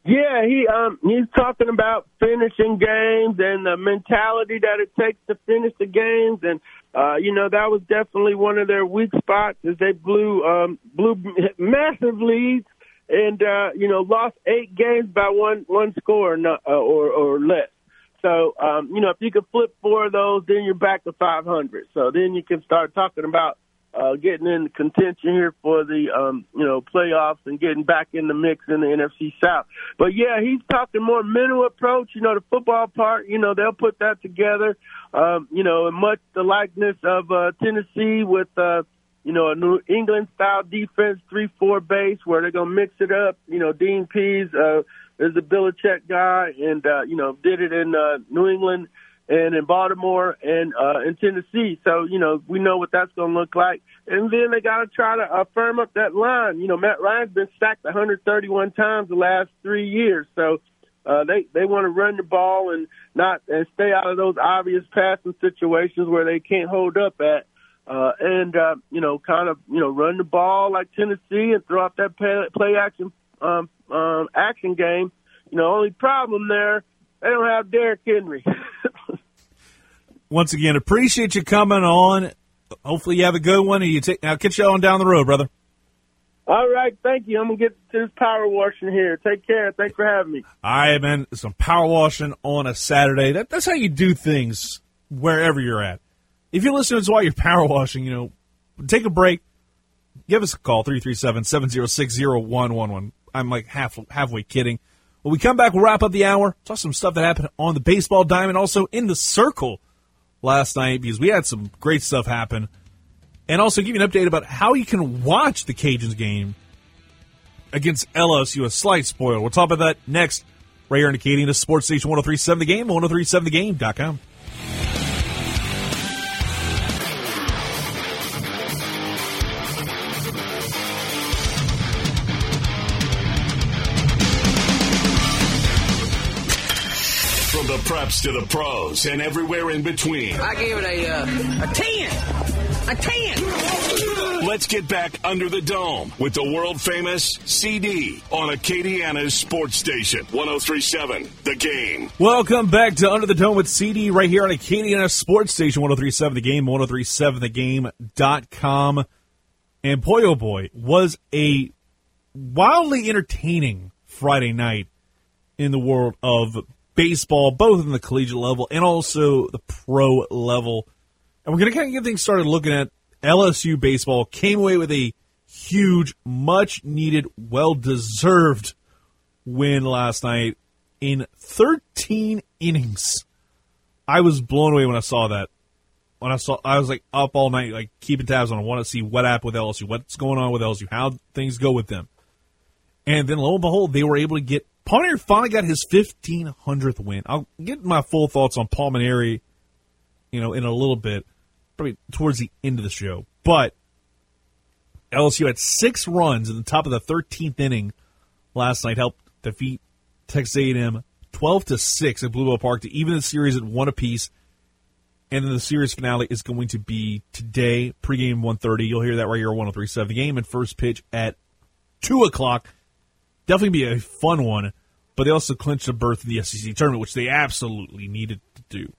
Yeah, he um he's talking about finishing games and the mentality that it takes to finish the games and uh you know that was definitely one of their weak spots as they blew um blew massive leads and uh, you know lost eight games by one one score or uh, or or less. So um, you know if you can flip four of those, then you're back to 500. So then you can start talking about uh, getting in contention here for the um, you know playoffs and getting back in the mix in the NFC South. But yeah, he's talking more mental approach. You know, the football part. You know, they'll put that together. Um, you know, and much the likeness of uh, Tennessee with. Uh, you know, a New England style defense, three four base, where they're gonna mix it up. You know, Dean Pees uh, is a Belichick guy, and uh, you know, did it in uh, New England and in Baltimore and uh, in Tennessee. So you know, we know what that's gonna look like. And then they got to try to uh, firm up that line. You know, Matt Ryan's been sacked 131 times the last three years, so. Uh, they they want to run the ball and not and stay out of those obvious passing situations where they can't hold up at uh, and uh, you know, kind of you know, run the ball like Tennessee and throw out that play, play action um, um, action game. You know, only problem there they don't have Derrick Henry. [laughs] Once again, appreciate you coming on. Hopefully, you have a good one, and you take. I'll catch you on down the road, brother. All right, thank you. I'm gonna get to this power washing here. Take care. Thanks for having me. All right, man. Some power washing on a Saturday. That, that's how you do things wherever you're at if you're listening to while you're power washing, you know, take a break. Give us a call, 337-706-0111. I'm like half halfway kidding. When we come back, we'll wrap up the hour, talk some stuff that happened on the baseball diamond, also in the circle last night, because we had some great stuff happen. And also give you an update about how you can watch the Cajuns game against LSU, a slight spoiler. We'll talk about that next, here in Acadiana Sports Station 1037 The Game, 1037thegame.com. preps to the pros and everywhere in between. I gave it a, uh, a 10. A 10. Let's get back under the dome with the world famous CD on Acadiana's sports station 1037 The Game. Welcome back to Under the Dome with CD right here on Acadiana Sports Station 1037 The Game, 1037thegame.com. And boy, oh boy, was a wildly entertaining Friday night in the world of baseball, both in the collegiate level and also the pro level. And we're going to kind of get things started looking at LSU baseball. Came away with a huge, much needed, well deserved win last night in 13 innings. I was blown away when I saw that. When I saw, I was like up all night, like keeping tabs on. I want to see what happened with LSU, what's going on with LSU, how things go with them. And then lo and behold, they were able to get Paul Mainieri finally got his 1500th win. I'll get my full thoughts on Paul Mainieri, you know, in a little bit, probably towards the end of the show. But LSU had six runs in the top of the 13th inning last night, helped defeat Texas A&M 12 to six at Blue Bell Park to even the series at one apiece. And then the series finale is going to be today, pregame 1.30. You'll hear that right here on 103.7. The game and first pitch at 2 o'clock definitely be a fun one. But they also clinched a berth in the SEC tournament, which they absolutely needed to do.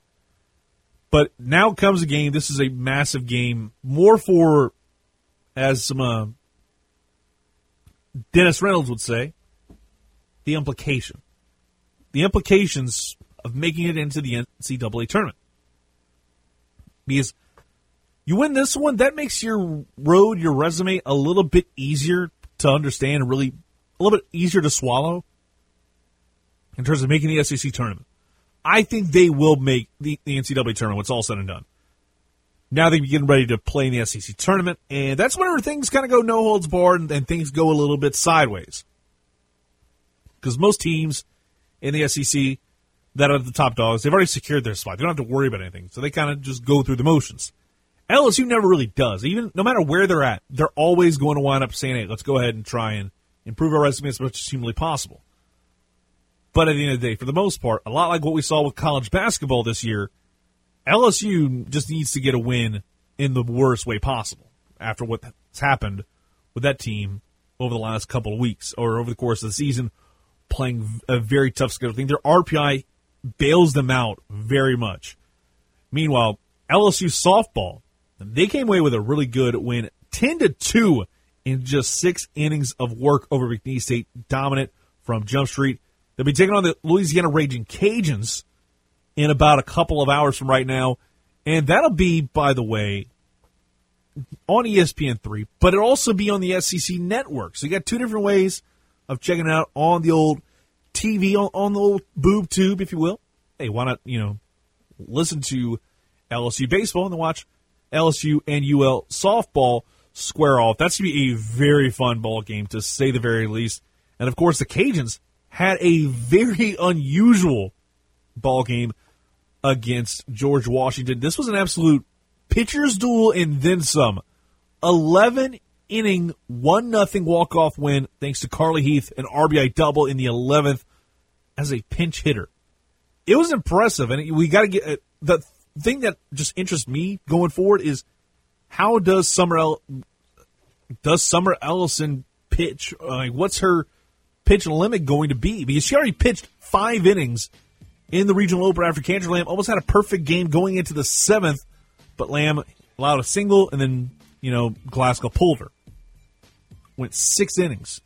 But now comes a game. This is a massive game, more for, as some uh, Dennis Reynolds would say, the implication, the implications of making it into the NCAA tournament. Because you win this one, that makes your road, your resume, a little bit easier to understand and really a little bit easier to swallow in terms of making the SEC tournament. I think they will make the, the NCAA tournament it's all said and done. Now they're getting ready to play in the SEC tournament, and that's whenever things kind of go no holds barred and, and things go a little bit sideways. Because most teams in the SEC that are the top dogs, they've already secured their spot. They don't have to worry about anything, so they kind of just go through the motions. LSU never really does. Even no matter where they're at, they're always going to wind up saying, "Hey, let's go ahead and try and improve our resume as much as humanly possible. But at the end of the day, for the most part, a lot like what we saw with college basketball this year, LSU just needs to get a win in the worst way possible after what's happened with that team over the last couple of weeks or over the course of the season, playing a very tough schedule. I think their RPI bails them out very much. Meanwhile, LSU softball, they came away with a really good win, ten to two in just six innings of work over McNeese State, dominant from Jump Street. They'll be taking on the Louisiana Raging Cajuns in about a couple of hours from right now. And that'll be, by the way, on E ESPN3, but it'll also be on the SEC network. So you got two different ways of checking it out on the old TV, on, on the old boob tube, if you will. Hey, why not, you know, listen to LSU baseball and then watch LSU and UL softball square off. That's going to be a very fun ball game, to say the very least. And of course, the Cajuns had a very [laughs] unusual ball game against George Washington. This was an absolute pitcher's duel and then some. 11 inning, 1 nothing walk off win thanks to Carly Heath, an RBI double in the 11th as a pinch hitter. It was impressive, and we got to get uh, the thing that just interests me going forward is how does Summer El- does Summer Ellyson pitch? Like, what's her pitch limit going to be? Because she already pitched five innings in the regional opener after Kandra Lamb almost had a perfect game going into the seventh, but Lamb allowed a single, and then you know Glasco pulled her. Went six innings.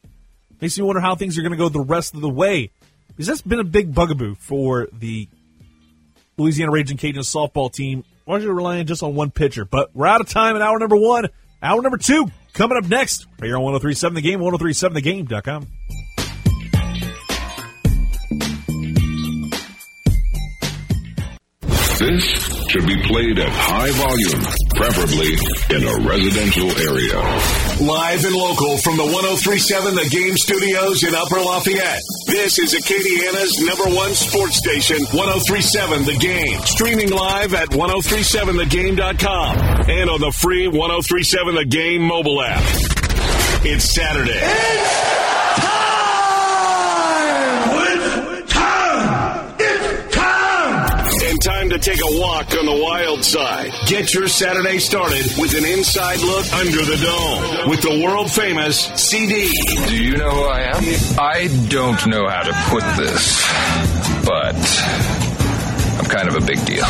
Makes me wonder how things are going to go the rest of the way, because that's been a big bugaboo for the Louisiana Raging Cajun softball team. Largely relying just on one pitcher, but we're out of time in hour number one. Hour number two coming up next. Right here on 1037 The Game, 1037thegame.com. This should be played at high volume, preferably in a residential area. Live and local from the 1037 The Game Studios in Upper Lafayette. This is Acadiana's number one sports station, 1037 The Game. Streaming live at 1037thegame.com and on the free 1037 The Game mobile app. It's Saturday. And take a walk on the wild side. Get your Saturday started with an inside look under the dome with the world famous CD. Do you know who I am? I don't know how to put this, but I'm kind of a big deal.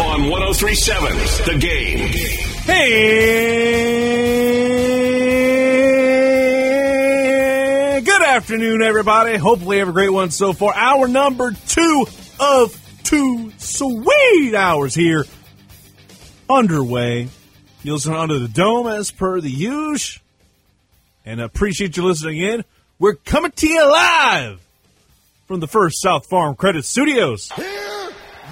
On 1037 The Game. Hey, good afternoon, everybody. Hopefully, you have a great one so far. Hour number two of two sweet hours here underway. You listen under the dome as per the use, and I appreciate you listening in. We're coming to you live from the First South Farm Credit Studios.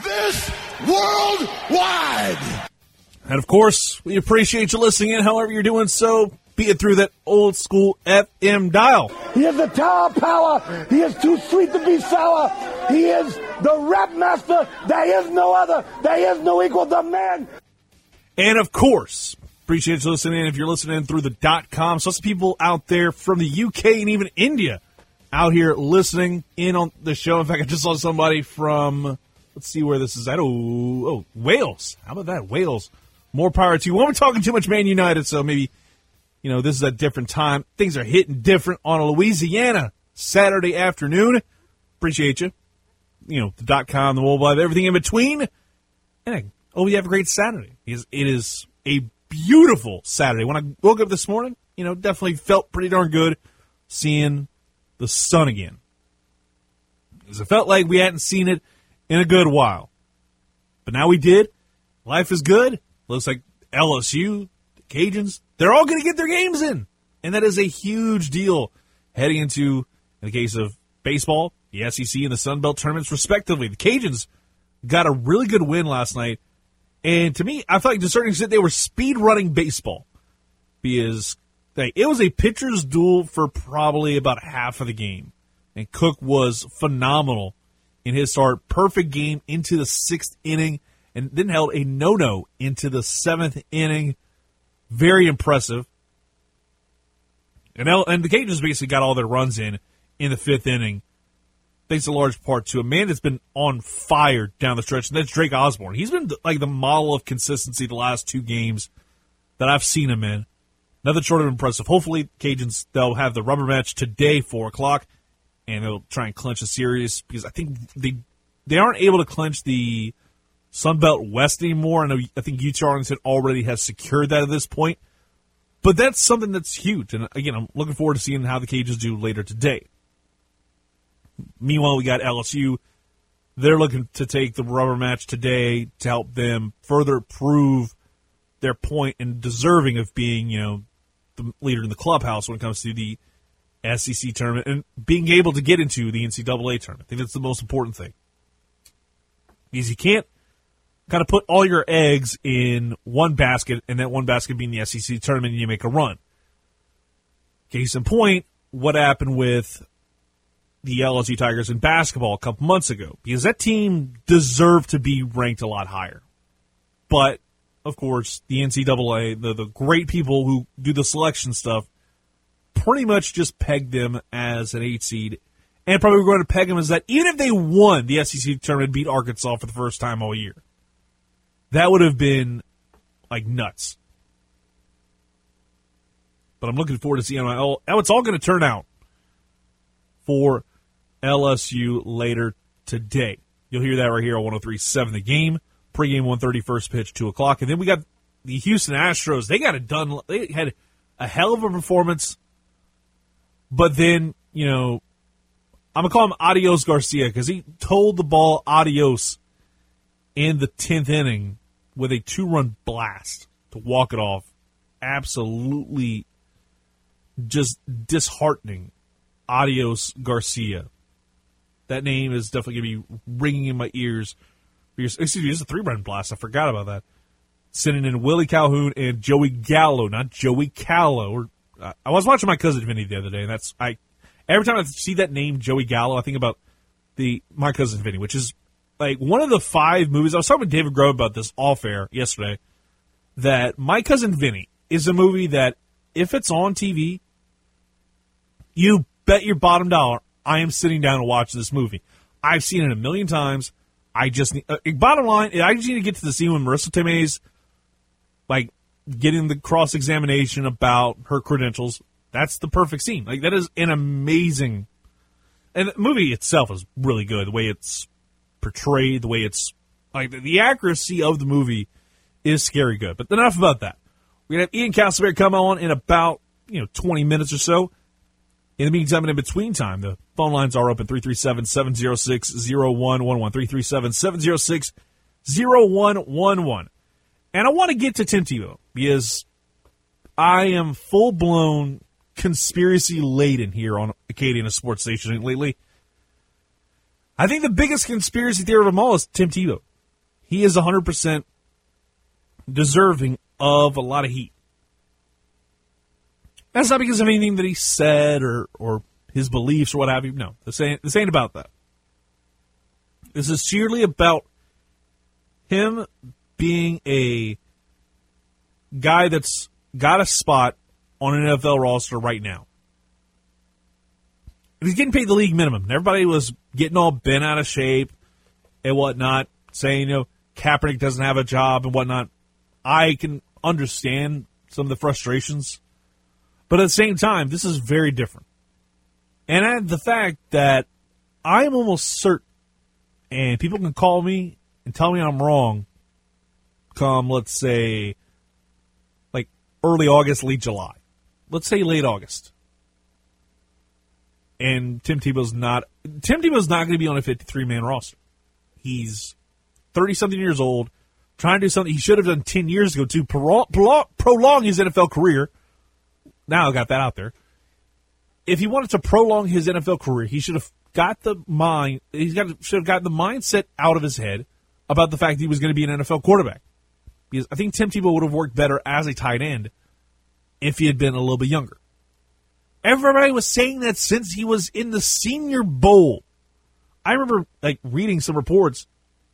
This worldwide. And of course, we appreciate you listening in, however you're doing so, it through that old school FM dial. He has the tower power. He is too sweet to be sour. He is the rap master. There is no other. There is no equal. The man. And of course, appreciate you listening. If you're listening through the dot com, so some people out there from the UK and even India out here listening in on the show. In fact, I just saw somebody from, let's see where this is at. Oh, oh Wales. How about that? Wales. More power to you. We won't talking too much Man United, so maybe, you know, this is a different time. Things are hitting different on a Louisiana Saturday afternoon. Appreciate you. You know, the dot com, the mobile, everything in between. And oh, you have a great Saturday. Because it is a beautiful Saturday. When I woke up this morning, you know, definitely felt pretty darn good seeing the sun again. Because it felt like we hadn't seen it in a good while. But now we did. Life is good. Looks like LSU, the Cajuns, they're all going to get their games in. And that is a huge deal heading into, in the case of baseball, the SEC and the Sun Belt tournaments, respectively. The Cajuns got a really good win last night. And to me, I felt like to a certain extent they were speed running baseball because it was a pitcher's duel for probably about half of the game. And Cook was phenomenal in his start. Perfect game into the sixth inning and then held a no no into the seventh inning. Very impressive. And, and the Cajuns basically got all their runs in in the fifth inning. Thanks a large part to a man that's been on fire down the stretch, and that's Drake Osborne. He's been like the model of consistency the last two games that I've seen him in. Nothing short of impressive. Hopefully, Cajuns they'll have the rubber match today, four o'clock, and they'll try and clinch a series because I think they they aren't able to clinch the Sun Belt West anymore. I know I think UT Arlington already has secured that at this point, but that's something that's huge. And again, I'm looking forward to seeing how the Cajuns do later today. Meanwhile, we got LSU. They're looking to take the rubber match today to help them further prove their point and deserving of being, you know, the leader in the clubhouse when it comes to the SEC tournament and being able to get into the NCAA tournament. I think that's the most important thing. Because you can't kind of put all your eggs in one basket, and that one basket being the SEC tournament, and you make a run. Case in point, what happened with the LSU Tigers in basketball a couple months ago? Because that team deserved to be ranked a lot higher. But, of course, the NCAA, the, the great people who do the selection stuff, pretty much just pegged them as an eight seed. And probably going to peg them as that, even if they won the SEC tournament, beat Arkansas for the first time all year. That would have been like nuts. But I'm looking forward to seeing how it's all going to turn out for LSU later today. You'll hear that right here on 103.7 The Game. Pregame 130, first pitch, 2 o'clock. And then we got the Houston Astros. They got it done. They had a hell of a performance. But then, you know, I'm going to call him Adios Garcia because he told the ball adios in the 10th inning with a two run blast to walk it off. Absolutely just disheartening. Adios Garcia. That name is definitely going to be ringing in my ears. Excuse me, it's a three run blast. I forgot about that. Sending in Willie Calhoun and Joey Gallo, not Joey Callow. Or uh, I was watching my cousin Vinny the other day, and that's I. Every time I see that name Joey Gallo, I think about the my cousin Vinny, which is like one of the five movies. I was talking with David Grove about this off air yesterday. That My Cousin Vinny is a movie that if it's on TV, you bet your bottom dollar I am sitting down to watch this movie. I've seen it a million times. I just need, uh, bottom line, I just need to get to the scene when Marisa Tomei's like getting the cross examination about her credentials. That's the perfect scene. Like that is an amazing, and the movie itself is really good. The way it's portrayed, the way it's like the accuracy of the movie is scary good. But enough about that. We're gonna have Ian Castleberry come on in about you know 20 minutes or so. In the meantime and in between time, the phone lines are open 337 706 0111. 337 706 0111. And I want to get to Tim Tebow because I am full blown conspiracy laden here on Acadiana Sports Station lately. I think the biggest conspiracy theory of them all is Tim Tebow. He is 100% deserving of a lot of heat. That's not because of anything that he said or, or his beliefs or what have you. No, this ain't, this ain't about that. This is sheerly about him being a guy that's got a spot on an NFL roster right now he's getting paid the league minimum. Everybody was getting all bent out of shape and whatnot, saying, you know, Kaepernick doesn't have a job and whatnot. I can understand some of the frustrations, but at the same time, this is very different. And add the fact that I'm almost certain, and people can call me and tell me I'm wrong come, let's say, like early August, late July. Let's say late August and Tim Tebow's not Tim Tebow's not going to be on a 53 man roster. He's 30 something years old, trying to do something he should have done 10 years ago to prolong his NFL career. Now I got that out there. If he wanted to prolong his NFL career, he should have got the mind. He's got should have gotten the mindset out of his head about the fact that he was going to be an NFL quarterback. Because I think Tim Tebow would have worked better as a tight end if he had been a little bit younger. Everybody was saying that since he was in the Senior Bowl. I remember like reading some reports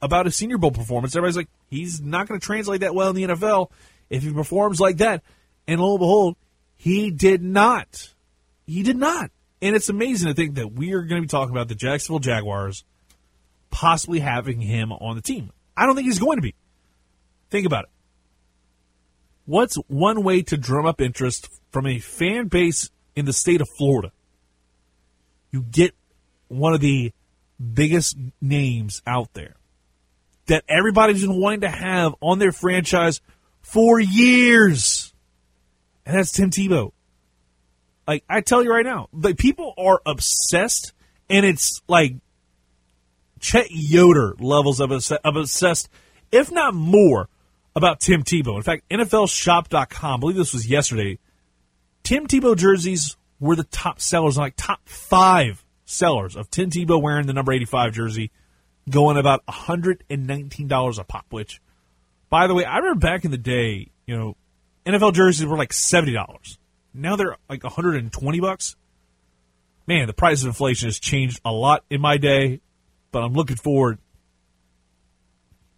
about his Senior Bowl performance. Everybody's like, he's not going to translate that well in the NFL if he performs like that. And lo and behold, he did not. He did not. And it's amazing to think that we are going to be talking about the Jacksonville Jaguars possibly having him on the team. I don't think he's going to be. Think about it. What's one way to drum up interest from a fan base in the state of Florida. You get one of the biggest names out there that everybody's been wanting to have on their franchise for years. And that's Tim Tebow. Like I tell you right now, like people are obsessed, and it's like Chet Yoder levels of, of obsessed, if not more, about Tim Tebow. In fact, NFLShop.com, I believe this was yesterday. Tim Tebow jerseys were the top sellers, like top five sellers of Tim Tebow wearing the number 85 jersey, going about $119 a pop, which, by the way, I remember back in the day, you know, NFL jerseys were like $70. Now they're like 120 bucks. Man, the price of inflation has changed a lot in my day, but I'm looking forward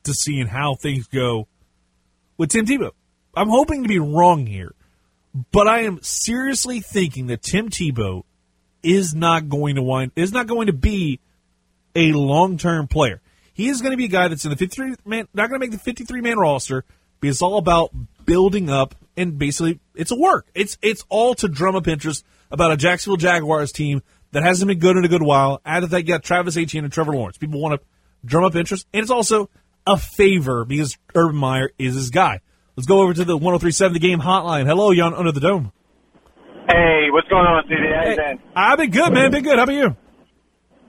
to seeing how things go with Tim Tebow. I'm hoping to be wrong here, but I am seriously thinking that Tim Tebow is not going to wind is not going to be a long term player. He is going to be a guy that's in the 53 man, not going to make the 53 man roster. It's all about building up and basically it's a work. It's it's all to drum up interest about a Jacksonville Jaguars team that hasn't been good in a good while. Add that they got Travis Etienne and Trevor Lawrence. People want to drum up interest, and it's also a favor because Urban Meyer is his guy. Let's go over to the 1037 The Game hotline. Hello, you on Under the Dome. Hey, what's going on, CD? How you been? I've been good, man. Been good. How about you?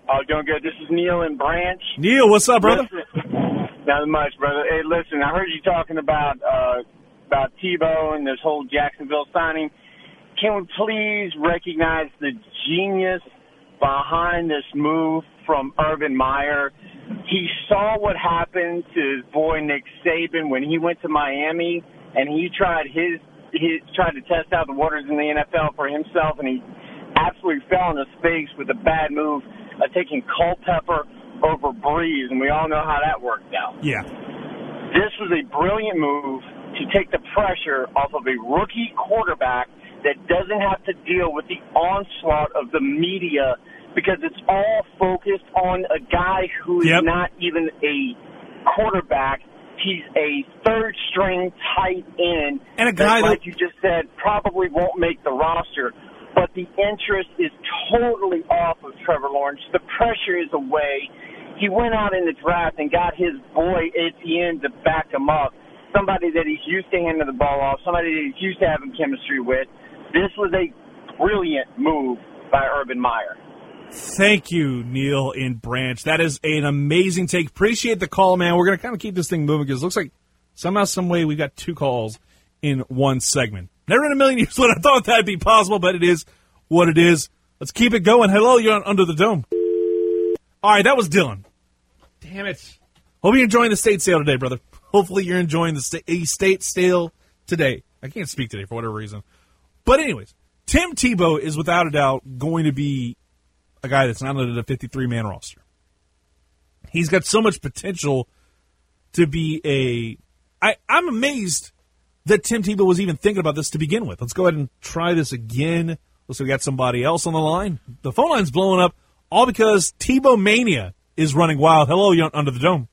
Oh, doing good. This is Neil in Branch. Neil, what's up, brother? Listen, not much, brother. Hey, listen, I heard you talking about uh, about Tebow and this whole Jacksonville signing. Can we please recognize the genius behind this move from Urban Meyer? He saw what happened to his boy Nick Saban when he went to Miami and he tried his he tried to test out the waters in the NFL for himself, and he absolutely fell on his face with a bad move of taking Culpepper over Brees, and we all know how that worked out. Yeah. This was a brilliant move to take the pressure off of a rookie quarterback that doesn't have to deal with the onslaught of the media because it's all focused on a guy who is Yep. not even a quarterback. He's a third string tight end. And a guy that, that- like you just said, probably won't make the roster. But the interest is totally off of Trevor Lawrence. The pressure is away. He went out in the draft and got his boy Etienne to back him up. Somebody that he's used to handing the ball off, somebody that he's used to having chemistry with. This was a brilliant move by Urban Meyer. Thank you, Neil in Branch. That is an amazing take. Appreciate the call, man. We're going to kind of keep this thing moving because it looks like somehow, some way, we got two calls in one segment. Never in a million years [laughs] would I thought that'd be possible, but it is what it is. Let's keep it going. Hello, you're on Under the Dome. All right, that was Dylan. Damn it. Hope you're enjoying the state sale today, brother. Hopefully you're enjoying the sta- state sale today. I can't speak today for whatever reason. But anyways, Tim Tebow is without a doubt going to be a guy that's not under a 53 man roster. He's got so much potential to be a. I, I'm amazed that Tim Tebow was even thinking about this to begin with. Let's go ahead and try this again. Looks like we got somebody else on the line. The phone line's blowing up, all because Tebow Mania is running wild. Hello, you under the dome.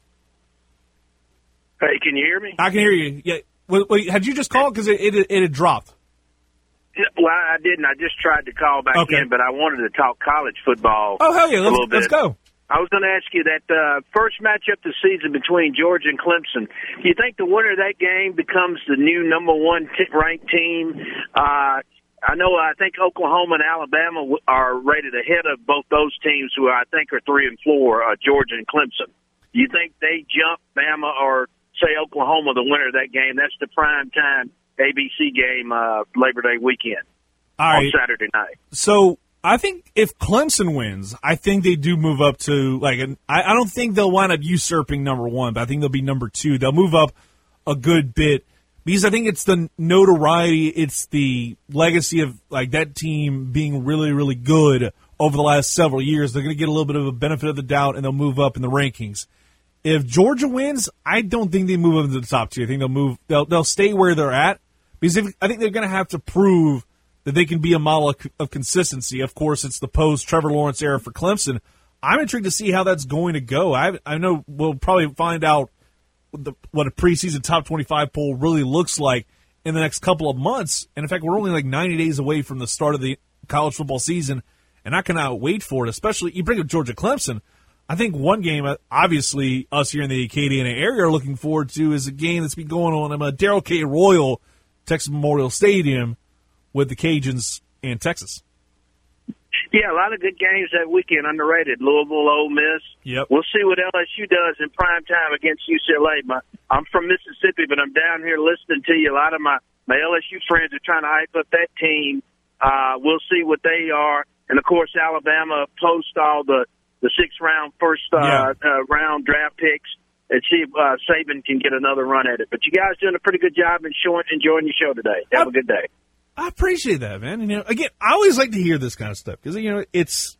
Hey, can you hear me? I can hear you. Yeah. Wait, wait, had you just called because it, it it had dropped? Well, I didn't. I just tried to call back Okay. in, but I wanted to talk college football. Oh hell yeah! a Let's, little bit. let's go. I was going to ask you that uh, first matchup this season between Georgia and Clemson. Do you think the winner of that game becomes the new number one t- ranked team? Uh, I know. I think Oklahoma and Alabama w- are rated ahead of both those teams, who I think are three and four. Uh, Georgia and Clemson. Do you think they jump Bama or say Oklahoma the winner of that game? That's the prime time ABC game, uh, Labor Day weekend All on right. Saturday night. So I think if Clemson wins, I think they do move up to like an. I, I don't think they'll wind up usurping number one, but I think they'll be number two. They'll move up a good bit because I think it's the notoriety, it's the legacy of like that team being really, really good over the last several years. They're going to get a little bit of a benefit of the doubt, and they'll move up in the rankings. If Georgia wins, I don't think they move up into the top two. I think they'll move. They'll they'll stay where they're at because if, I think they're going to have to prove that they can be a model of, of consistency. Of course, it's the post Trevor Lawrence era for Clemson. I'm intrigued to see how that's going to go. I I know we'll probably find out what, the, what a preseason top 25 poll really looks like in the next couple of months. And in fact, we're only like 90 days away from the start of the college football season, and I cannot wait for it. Especially you bring up Georgia Clemson. I think one game, uh, obviously, us here in the Acadiana area are looking forward to is a game that's been going on I'm a Darrell K. Royal, Texas Memorial Stadium, with the Cajuns and Texas. Yeah, a lot of good games that weekend. Underrated. Louisville, Ole Miss. Yep. We'll see what LSU does in prime time against UCLA. My, I'm from Mississippi, but I'm down here listening to you. A lot of my my LSU friends are trying to hype up that team. Uh, we'll see what they are, and of course, Alabama post all the the six round first uh, Yeah. uh, round draft picks and see if uh, Saban can get another run at it. But you guys doing a pretty good job in showing, enjoying your show today. Have a good day. I appreciate that, man. And, you know, again, I always like to hear this kind of stuff because you know it's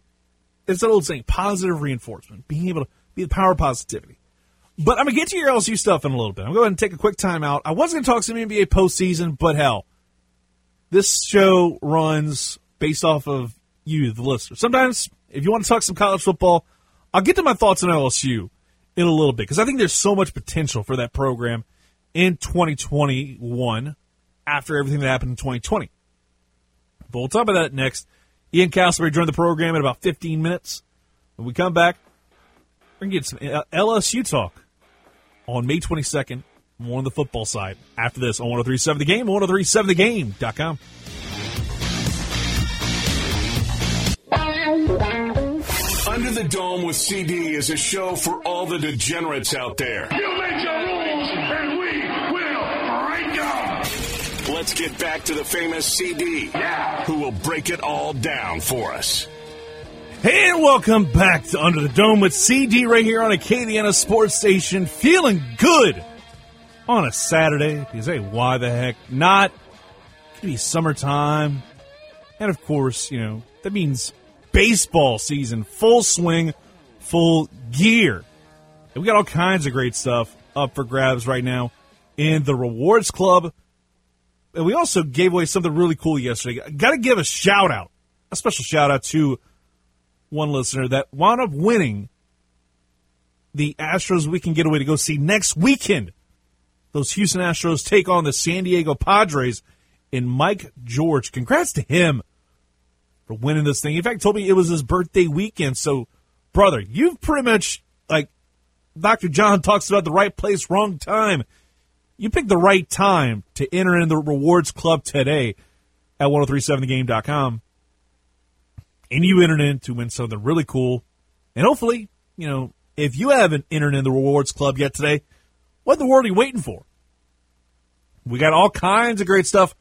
it's that old saying, positive reinforcement, being able to be the power of positivity. But I'm gonna get to your LSU stuff in a little bit. I'm going to go ahead and take a quick time out. I was gonna talk some NBA postseason, but hell, this show runs based off of you, the listener. Sometimes, if you want to talk some college football, I'll get to my thoughts on LSU in a little bit because I think there's so much potential for that program in 2021 after everything that happened in 2020. But we'll talk about that next. Ian Casselberry joined the program in about 15 minutes. When we come back, we're going to get some LSU talk on May 22nd, more on the football side. After this on 1037 The Game, 1037thegame.com. the Dome with CD is a show for all the degenerates out there. You make your rules, and we will break them. Let's get back to the famous CD, who will break it all down for us. Hey, and welcome back to Under the Dome with CD right here on Acadiana Sports Station. Feeling good on a Saturday because, hey, why the heck not? It could be summertime. And of course, you know, that means baseball season, full swing, full gear. And we got all kinds of great stuff up for grabs right now in the Rewards Club. And we also gave away something really cool yesterday. Got to give a shout out, a special shout out to one listener that wound up winning the Astros weekend getaway to go see next weekend. Those Houston Astros take on the San Diego Padres in Mike George. Congrats to him for winning this thing. In fact, told me it was his birthday weekend. So, brother, you've pretty much like Dr. John talks about the right place, wrong time. You picked the right time to enter in the rewards club today at 1037thegame.com. And you entered in to win something really cool. And hopefully, you know, if you haven't entered in the rewards club yet today, what in the world are you waiting for? We got all kinds of great stuff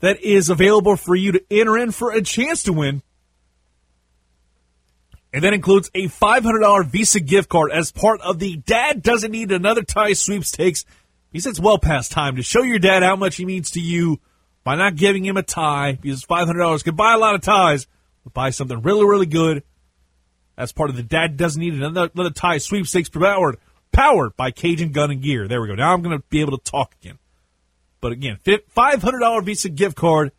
that is available for you to enter in for a chance to win. And that includes a $500 Visa gift card as part of the Dad Doesn't Need Another Tie sweepstakes. He says it's well past time to show your dad how much he means to you by not giving him a tie because $500 can buy a lot of ties, but buy something really, really good. As part of the Dad Doesn't Need Another, another Tie sweepstakes powered, powered by Cajun Gun and Gear. There we go. Now I'm going to be able to talk again. But again, $500 Visa gift card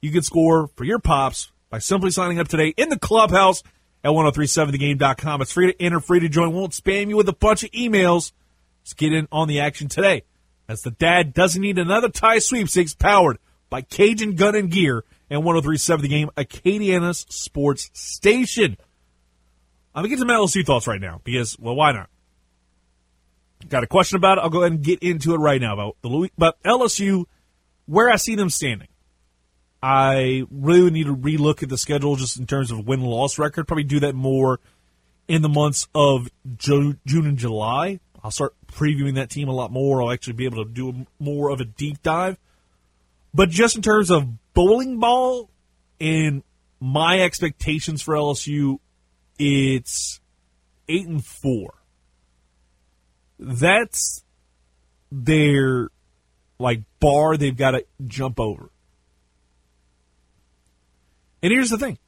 you can score for your pops by simply signing up today in the clubhouse at 1037thegame.com. It's free to enter, free to join. Won't spam you with a bunch of emails. Just get in on the action today. As the dad doesn't need another tie sweepstakes powered by Cajun Gun and Gear and 1037 The Game, Acadiana's sports station. I'm going to get to my LSU thoughts right now because, well, why not? Got a question about it. I'll go ahead and get into it right now about the Louis, about LSU, where I see them standing. I really need to relook at the schedule just in terms of win loss record. Probably do that more in the months of June and July. I'll start previewing that team a lot more. I'll actually be able to do more of a deep dive. But just in terms of bowling ball and my expectations for LSU, it's eight and four. That's their like bar they've got to jump over. And here's the thing.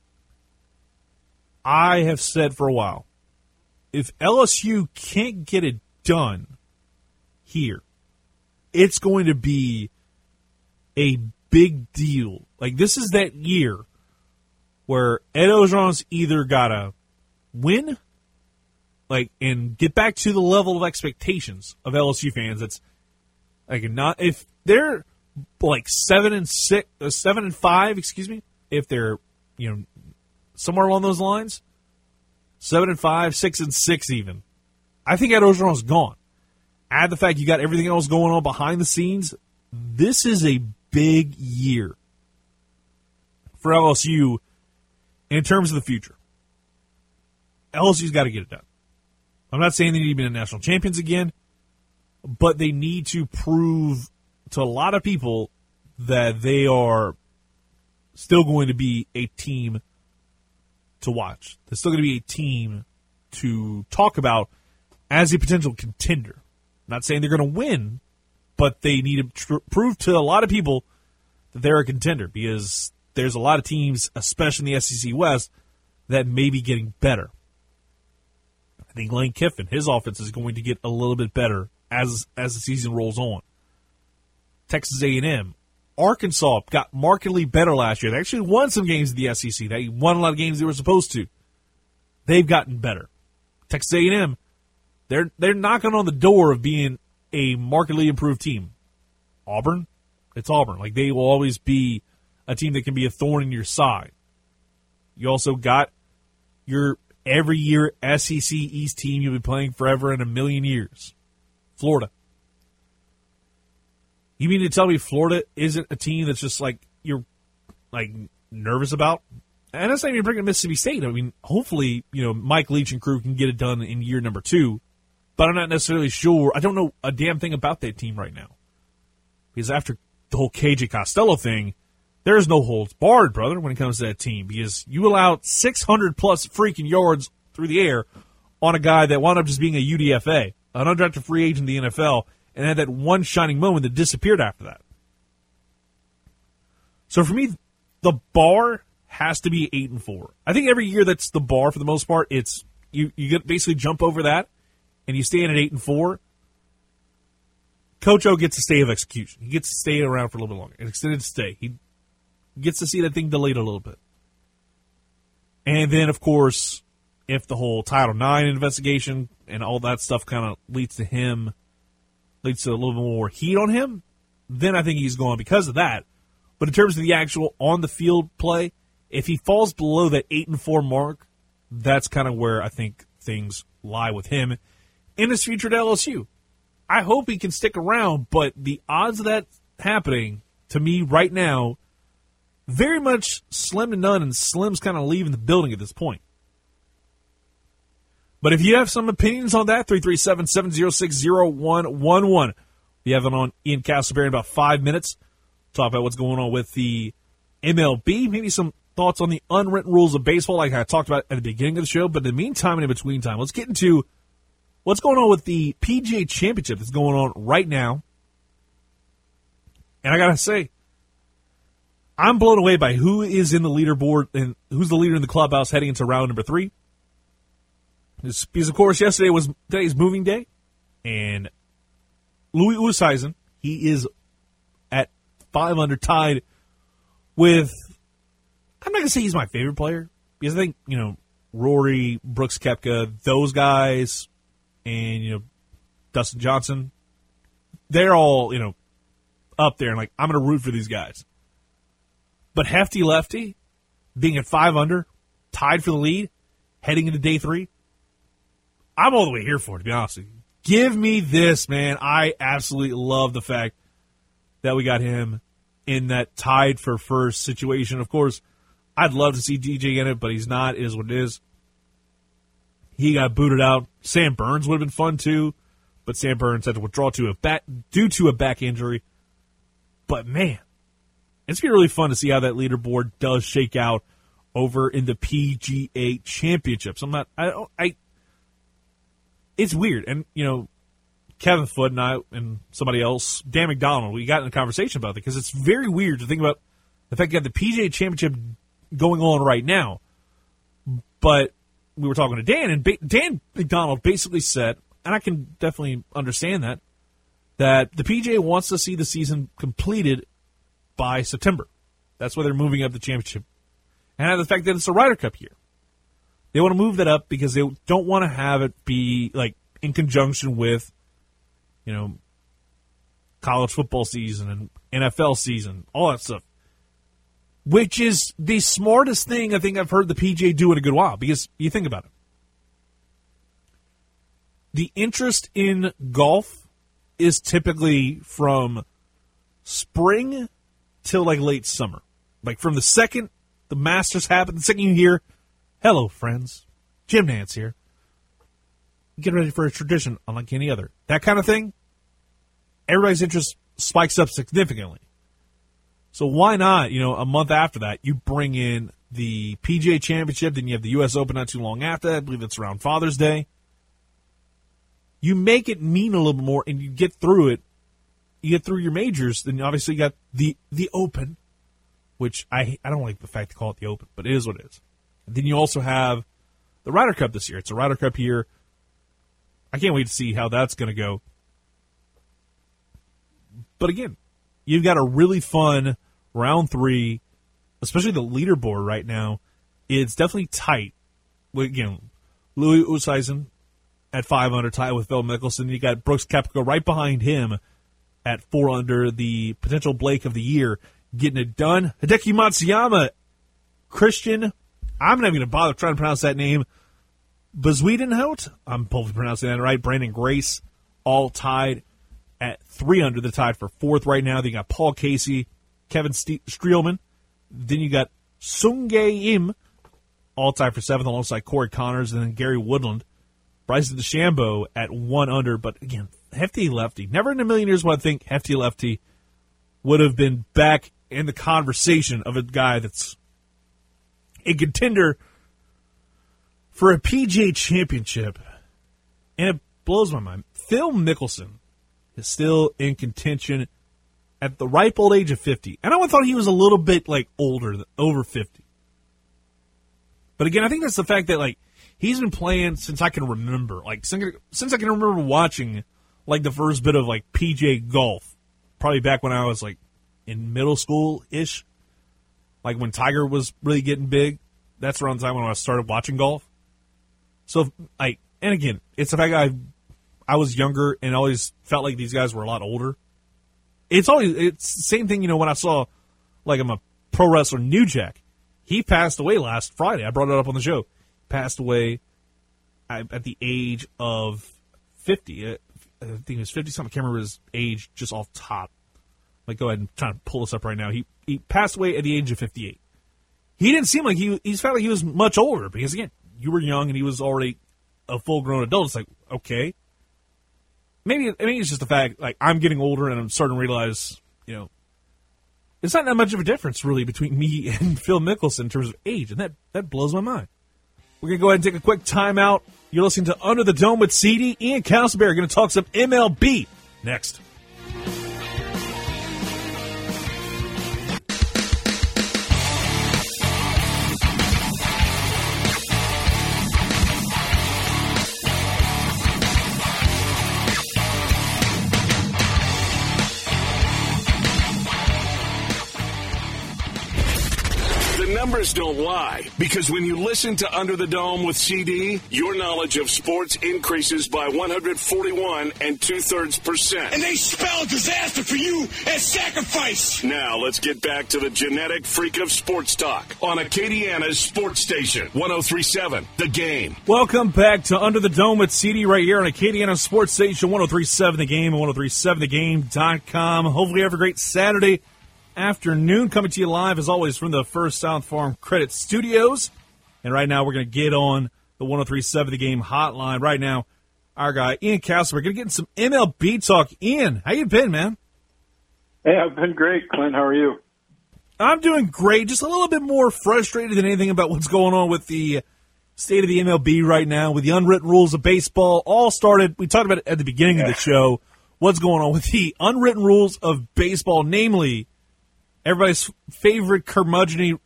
I have said for a while, if LSU can't get it done here, it's going to be a big deal. Like this is that year where Ed Orgeron's either gotta win, like, and get back to the level of expectations of LSU fans. That's like not if they're like seven and six, uh, seven and five, excuse me. If they're you know somewhere along those lines, seven and five, six and six, even. I think Ed Orgeron's gone. Add the fact you got everything else going on behind the scenes. This is a big year for LSU in terms of the future, LSU's got to get it done. I'm not saying they need to be the national champions again, but they need to prove to a lot of people that they are still going to be a team to watch. They're still going to be a team to talk about as a potential contender. I'm not saying they're going to win, but they need to tr- prove to a lot of people that they're a contender because there's a lot of teams, especially in the SEC West, that may be getting better. I think Lane Kiffin, his offense is going to get a little bit better as as the season rolls on. Texas A&M, Arkansas got markedly better last year. They actually won some games in the SEC. They won a lot of games they were supposed to. They've gotten better. Texas A&M, they're they're knocking on the door of being a markedly improved team. Auburn, it's Auburn. Like they will always be a team that can be a thorn in your side. You also got your every year SEC East team you'll be playing forever in a million years. Florida. You mean to tell me Florida isn't a team that's just like you're like nervous about? And that's not even bringing Mississippi State. I mean, hopefully, you know, Mike Leach and crew can get it done in year number two. But I'm not necessarily sure. I don't know a damn thing about that team right now. Because after the whole KJ Costello thing, there's no holds barred, brother, when it comes to that team. Because you allowed 600 plus freaking yards through the air on a guy that wound up just being a UDFA, an undrafted free agent in the NFL, and had that one shining moment that disappeared after that. So for me, the bar has to be eight and four. I think every year that's the bar for the most part. It's you you get basically jump over that, and you stand at eight and four. Coach O gets a stay of execution. He gets to stay around for a little bit longer, an extended stay. He gets to see that thing delayed a little bit, and then of course, if the whole Title IX investigation and all that stuff kind of leads to him leads to a little more heat on him, then I think he's gone because of that. But in terms of the actual on the field play, if he falls below that eight and four mark, that's kind of where I think things lie with him in his future at LSU. I hope he can stick around, but the odds of that happening to me right now, very much slim to none, and Slim's kind of leaving the building at this point. But if you have some opinions on that, 337 706 0111. We have it on Ian Casselberry in about five minutes. Talk about what's going on with the MLB, maybe some thoughts on the unwritten rules of baseball, like I talked about at the beginning of the show. But in the meantime and in between time, let's get into what's going on with the PGA Championship that's going on right now. And I gotta say, I'm blown away by who is in the leaderboard and who's the leader in the clubhouse heading into round number three. Because of course yesterday was today's moving day, and Louis Oosthuizen he is at 500 tied with. I'm not gonna say he's my favorite player because I think you know Rory, Brooks, Koepka, those guys, and you know Dustin Johnson, they're all you know up there, and like I'm gonna root for these guys. But Hefty Lefty being at five under, tied for the lead, heading into day three. I'm all the way here for it, to be honest with you. Give me this, man. I absolutely love the fact that we got him in that tied for first situation. Of course, I'd love to see DJ in it, but he's not. Is what it is. He got booted out. Sam Burns would have been fun too, but Sam Burns had to withdraw to a back due to a back injury. But man, it's gonna be really fun to see how that leaderboard does shake out over in the PGA Championships. I'm not. I. I it's weird. And, you know, Kevin Foot and I and somebody else, Dan McDonald, we got in a conversation about it because it's very weird to think about the fact you that the PGA Championship going on right now. But we were talking to Dan, and Dan McDonald basically said, and I can definitely understand that, that the PGA wants to see the season completed by September. That's why they're moving up the championship. And the fact that it's a Ryder Cup year. They want to move that up because they don't want to have it be like in conjunction with, you know, college football season and NFL season, all that stuff. Which is the smartest thing I think I've heard the PJ do in a good while because you think about it. The interest in golf is typically from spring till like late summer. Like from the second the Masters happen. The second you hear, "Hello, friends," Jim Nantz here. Get ready for a tradition unlike any other. That kind of thing. Everybody's interest spikes up significantly. So why not? You know, a month after that, you bring in the PGA Championship, then you have the U.S. Open not too long after that. I believe it's around Father's Day. You make it mean a little more, and you get through it. You get through your majors, then obviously you got the the Open, which I I don't like the fact to call it the Open, but it is what it is. And then you also have the Ryder Cup this year. It's a Ryder Cup year. I can't wait to see how that's going to go. But again, you've got a really fun round three, especially the leaderboard right now. It's definitely tight. Again, Louis Oosthuizen at five under, tied with Phil Mickelson. You got Brooks Koepka right behind him at four under, the potential Blake of the year getting it done. Hideki Matsuyama, Christian, I'm not even going to bother trying to pronounce that name. Bezuidenhout, I'm hopefully pronouncing that right. Branden Grace, all tied at three under. the tied for fourth right now. Then you got Paul Casey, Kevin St- Streelman. Then you got Sungjae Im, all tied for seventh alongside Corey Conners and then Gary Woodland. Bryson DeChambeau at one under, but again, hefty lefty. Never in a million years would I think hefty lefty would have been back in the conversation of a guy that's a contender for a PGA championship. And it blows my mind. Phil Mickelson is still in contention at the ripe old age of 50. And I thought he was a little bit like older, over 50. But again, I think that's the fact that like he's been playing since I can remember. Like since, since I can remember watching like the first bit of like PJ golf, probably back when I was like in middle school ish, like when Tiger was really getting big. That's around the time when I started watching golf. So like, and again, it's the fact I I was younger and always felt like these guys were a lot older. It's always it's same thing, you know, when I saw like I'm a pro wrestler New Jack. He passed away last Friday. I brought it up on the show. Passed away at the age of 50. I think he was 50 something. I can't remember his age just off top. Like, go ahead and try to pull this up right now. He he passed away at the age of 58. He didn't seem like he he felt like he was much older because again, you were young and he was already a full grown adult. It's like okay, maybe maybe it's just the fact like I'm getting older and I'm starting to realize you know it's not that much of a difference really between me [laughs] and Phil Mickelson in terms of age, and that that blows my mind. We're gonna go ahead and take a quick timeout. You're listening to Under the Dome with CD. Ian Casselberry going to talk some MLB next. Numbers don't lie because when you listen to Under the Dome with CD, your knowledge of sports increases by 141 and two thirds percent. And they spell disaster for you as sacrifice. Now let's get back to the genetic freak of sports talk on Acadiana's sports station 1037 The Game. Welcome back to Under the Dome with CD right here on Acadiana Sports Station 1037 The Game and 1037thegame.com. Hopefully, you have a great Saturday afternoon. Coming to you live, as always, from the First South Farm Credit Studios. And right now, we're going to get on the 1037 The Game hotline. Right now, our guy, Ian Castle, we're going to get in some MLB talk. Ian, how you been, man? Hey, I've been great. Clint, how are you? I'm doing great. Just a little bit more frustrated than anything about what's going on with the state of the MLB right now, with the unwritten rules of baseball. All started, we talked about it at the beginning yeah. of the show. What's going on with the unwritten rules of baseball, namely everybody's favorite curmudgeon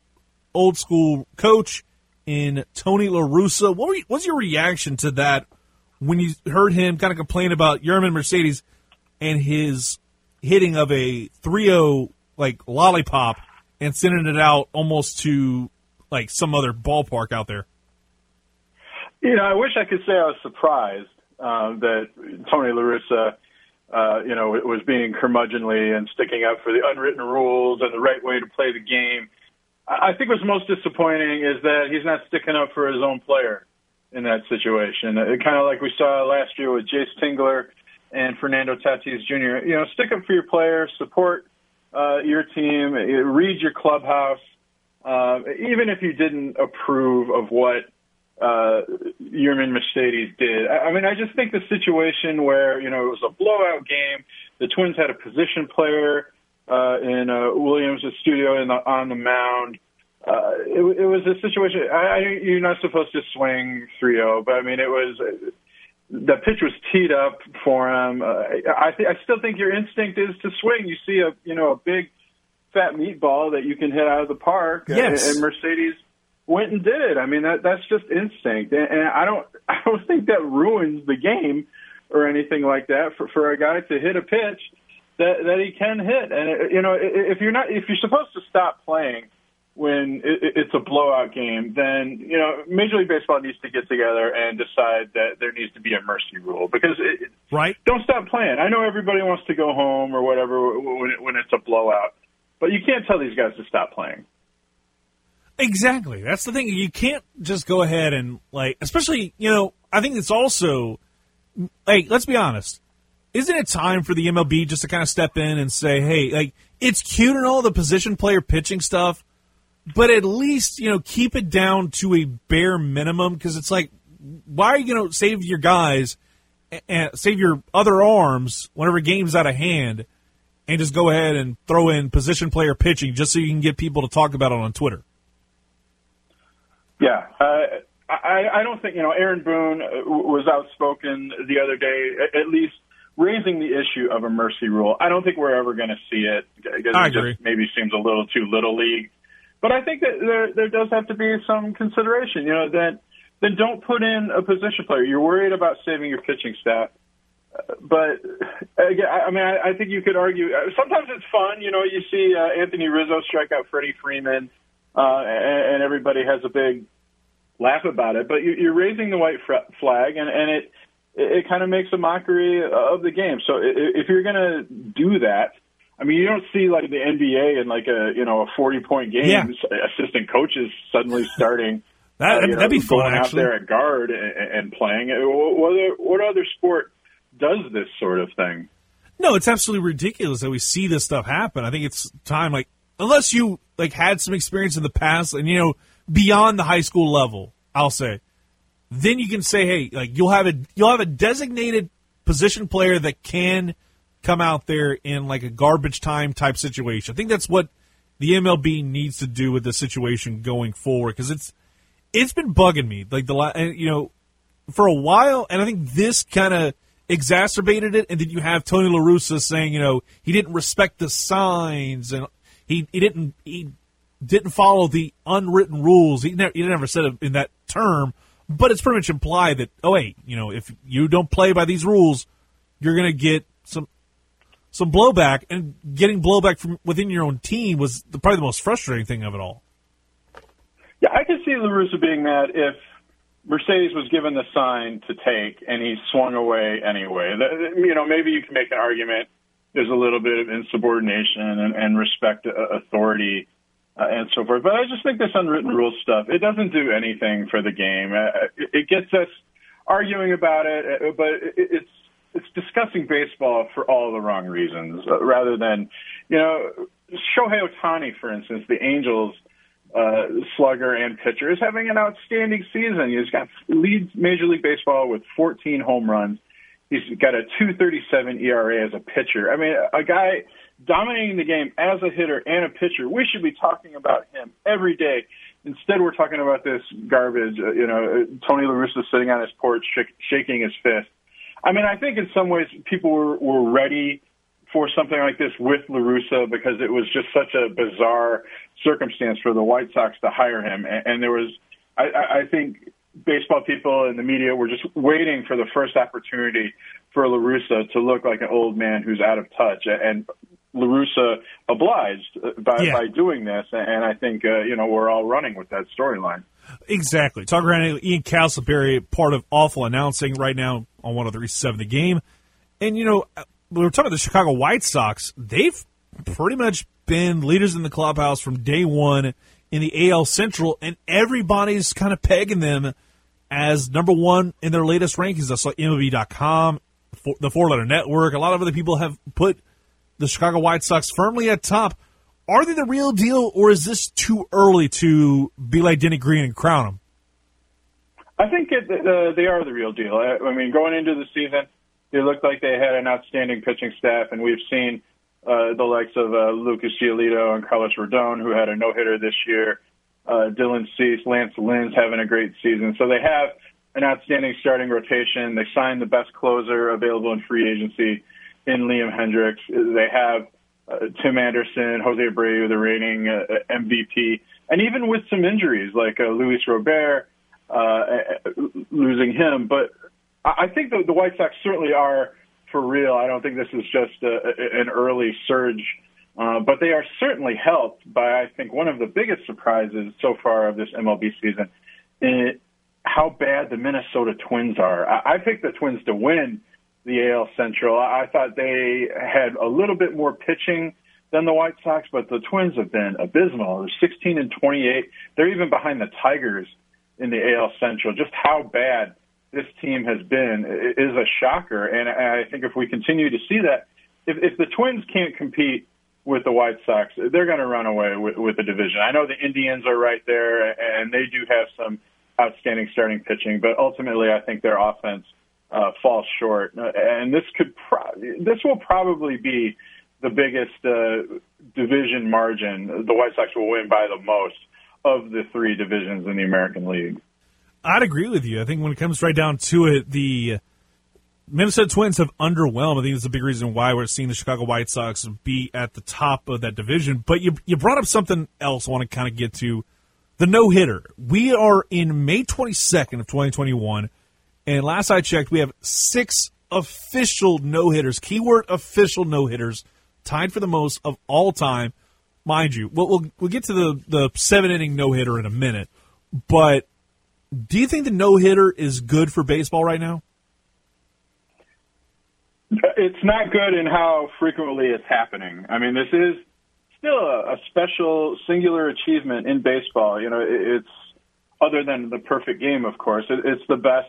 old school coach in Tony La Russa. What you, what's your reaction to that when you heard him kind of complain about Yermin Mercedes and his hitting of a 3-0 like lollipop and sending it out almost to like some other ballpark out there? You know, I wish I could say I was surprised uh, that Tony La Russa – uh, you know, it was being curmudgeonly and sticking up for the unwritten rules and the right way to play the game. I think what's most disappointing is that he's not sticking up for his own player in that situation. It, kind of like we saw last year with Jayce Tingler and Fernando Tatis Jr. You know, stick up for your player, support uh, your team, read your clubhouse. uh, even if you didn't approve of what uh, Yermin Mercedes did. I, I mean, I just think the situation where you know it was a blowout game, the Twins had a position player uh, in uh, Willians Astudillo in the, on the mound. Uh, it, it was a situation. I, I, you're not supposed to swing 3-0, but I mean, it was the pitch was teed up for him. Uh, I, th- I still think your instinct is to swing. You see a you know a big fat meatball that you can hit out of the park, Yes. and, and Mercedes went and did it. I mean, that that's just instinct, and, and I don't [laughs] I don't think that ruins the game or anything like that for for a guy to hit a pitch that that he can hit. And uh, you know, if you're not if you're supposed to stop playing when it, it- it's a blowout game, then you know Major League Baseball needs to get together and decide that there needs to be a mercy rule because it, right. don't stop playing. I know everybody wants to go home or whatever when it, when it's a blowout, but you can't tell these guys to stop playing. Exactly. That's the thing. You can't just go ahead and like, especially you know. I think it's also, like, let's be honest. Isn't it time for the MLB just to kind of step in and say, hey, like, it's cute and all the position player pitching stuff, but at least you know keep it down to a bare minimum because it's like, why are you going to save your guys and- save your other arms whenever game's out of hand? And just go ahead and throw in position player pitching just so you can get people to talk about it on Twitter. Yeah, uh, I, I don't think you know. Aaron Boone uh, was outspoken the other day, at, least raising the issue of a mercy rule. I don't think we're ever going to see it because I it agree. just maybe seems a little too little league. But I think that there there does have to be some consideration. You know that then don't put in a position player. You're worried about saving your pitching staff. Uh, But again, I I mean, I, I think you could argue. uh, Sometimes it's fun, you know. You see uh, Anthony Rizzo strike out Freddie Freeman, uh, and, and everybody has a big laugh about it. But you, you're raising the white flag, and, and it it kind of makes a mockery of the game. So if you're going to do that, I mean, you don't see like the NBA in like a you know a 40 point game, Yeah. assistant coaches suddenly starting. [laughs] That- uh, you that'd be know, fun, going out actually. there at guard and, and playing. Uh, What other, what other sport does this sort of thing? No, it's absolutely ridiculous that we see this stuff happen. I think it's time, like, unless you like had some experience in the past and you know beyond the high school level, I'll say, then you can say, hey, like you'll have a you'll have a designated position player that can come out there in like a garbage time type situation. I think that's what the MLB needs to do with the situation going forward because it's it's been bugging me like the la- and, you know for a while, and I think this kind of exacerbated it. And then you have Tony La Russa saying, you know, he didn't respect the signs, and he he didn't he didn't follow the unwritten rules. He never he never said it in that term, but it's pretty much implied that oh wait, you know, if you don't play by these rules, you're gonna get some some blowback, and getting blowback from within your own team was the, probably the most frustrating thing of it all. Yeah, I could see LaRussa being mad if Mercedes was given the sign to take and he swung away anyway. You know, maybe you can make an argument there's a little bit of insubordination and, and respect uh, authority uh, and so forth. But I just think this unwritten rule stuff, it doesn't do anything for the game. Uh, it, it gets us arguing about it, uh, but it, it's it's discussing baseball for all the wrong reasons, uh, rather than, you know, Shohei Ohtani, for instance, the Angels uh, slugger and pitcher, is having an outstanding season. He's got leads Major League Baseball with 14 home runs. He's got a 237 ERA as a pitcher. I mean, a guy dominating the game as a hitter and a pitcher. We should be talking about him every day. Instead, we're talking about this garbage. Uh, you know, uh, Tony La Russa sitting on his porch sh- shaking his fist. I mean, I think in some ways people were, were ready for something like this with La Russa because it was just such a bizarre circumstance for the White Sox to hire him. And, and there was, I I think, baseball people and the media were just waiting for the first opportunity for La Russa to look like an old man who's out of touch. And La Russa obliged by, Yeah. by doing this. And I think, uh, you know, we're all running with that storyline. Exactly. Talk around Ian Casselberry, part of Awful Announcing right now on 103.7 The recent the Game. And, you know, we were talking about the Chicago White Sox. They've pretty much been leaders in the clubhouse from day one in the AL Central, and everybody's kind of pegging them as number one in their latest rankings. That's like MLB.com, the Four Letter Network. A lot of other people have put the Chicago White Sox firmly at top. Are they the real deal, or is this too early to be like Denny Green and crown them? I think it, uh, they are the real deal. I, I mean, going into the season, it looked like they had an outstanding pitching staff, and we've seen uh, the likes of uh, Lucas Giolito and Carlos Rodon, who had a no hitter this year. Uh, Dylan Cease, Lance Lynn's having a great season. So they have an outstanding starting rotation. They signed the best closer available in free agency in Liam Hendriks. They have uh, Tim Anderson, Jose Abreu, the reigning uh, MVP, and even with some injuries like uh, Luis Robert, uh, losing him. But I think the, the White Sox certainly are for real. I don't think this is just a, an early surge, uh, but they are certainly helped by, I think, one of the biggest surprises so far of this MLB season, in how bad the Minnesota Twins are. I, I picked the Twins to win the AL Central. I thought they had a little bit more pitching than the White Sox, but the Twins have been abysmal. They're 16 and 28. They're even behind the Tigers in the AL Central. Just how bad this team has been is a shocker. And I think if we continue to see that, if, if the Twins can't compete with the White Sox, they're going to run away with, with the division. I know the Indians are right there, and they do have some outstanding starting pitching, but ultimately, I think their offense uh, falls short. And this could pro- this will probably be the biggest uh, division margin. The White Sox will win by the most of the three divisions in the American League. I'd agree with you. I think when it comes right down to it, the Minnesota Twins have underwhelmed. I think it's a big reason why we're seeing the Chicago White Sox be at the top of that division. But you you brought up something else I want to kind of get to. The no hitter. We are in May 22nd of 2021, and last I checked, we have six official no hitters. Keyword official no hitters, tied for the most of all time, mind you. We'll we'll, we'll get to the the seven inning no hitter in a minute, but do you think the no hitter is good for baseball right now? It's not good in how frequently it's happening. I mean, this is still a, a special, singular achievement in baseball. You know, it's other than the perfect game, of course. It, it's the best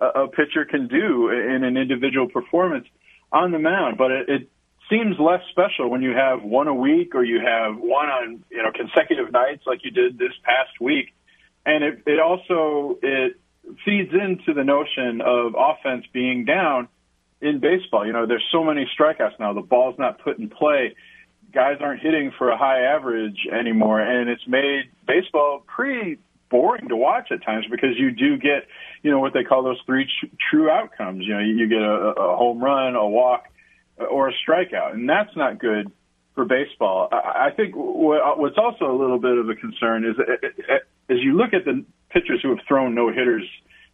a, a pitcher can do in an individual performance on the mound. But it, it seems less special when you have one a week or you have one on you know consecutive nights like you did this past week and it, it also it feeds into the notion of offense being down in baseball. You know, there's so many strikeouts now. The ball's not put in play. Guys aren't hitting for a high average anymore, and it's made baseball pretty boring to watch at times because you do get, you know, what they call those three true outcomes. You know, you get a, a home run, a walk, or a strikeout, and that's not good for baseball. I, I think what, what's also a little bit of a concern is as you look at the pitchers who have thrown no hitters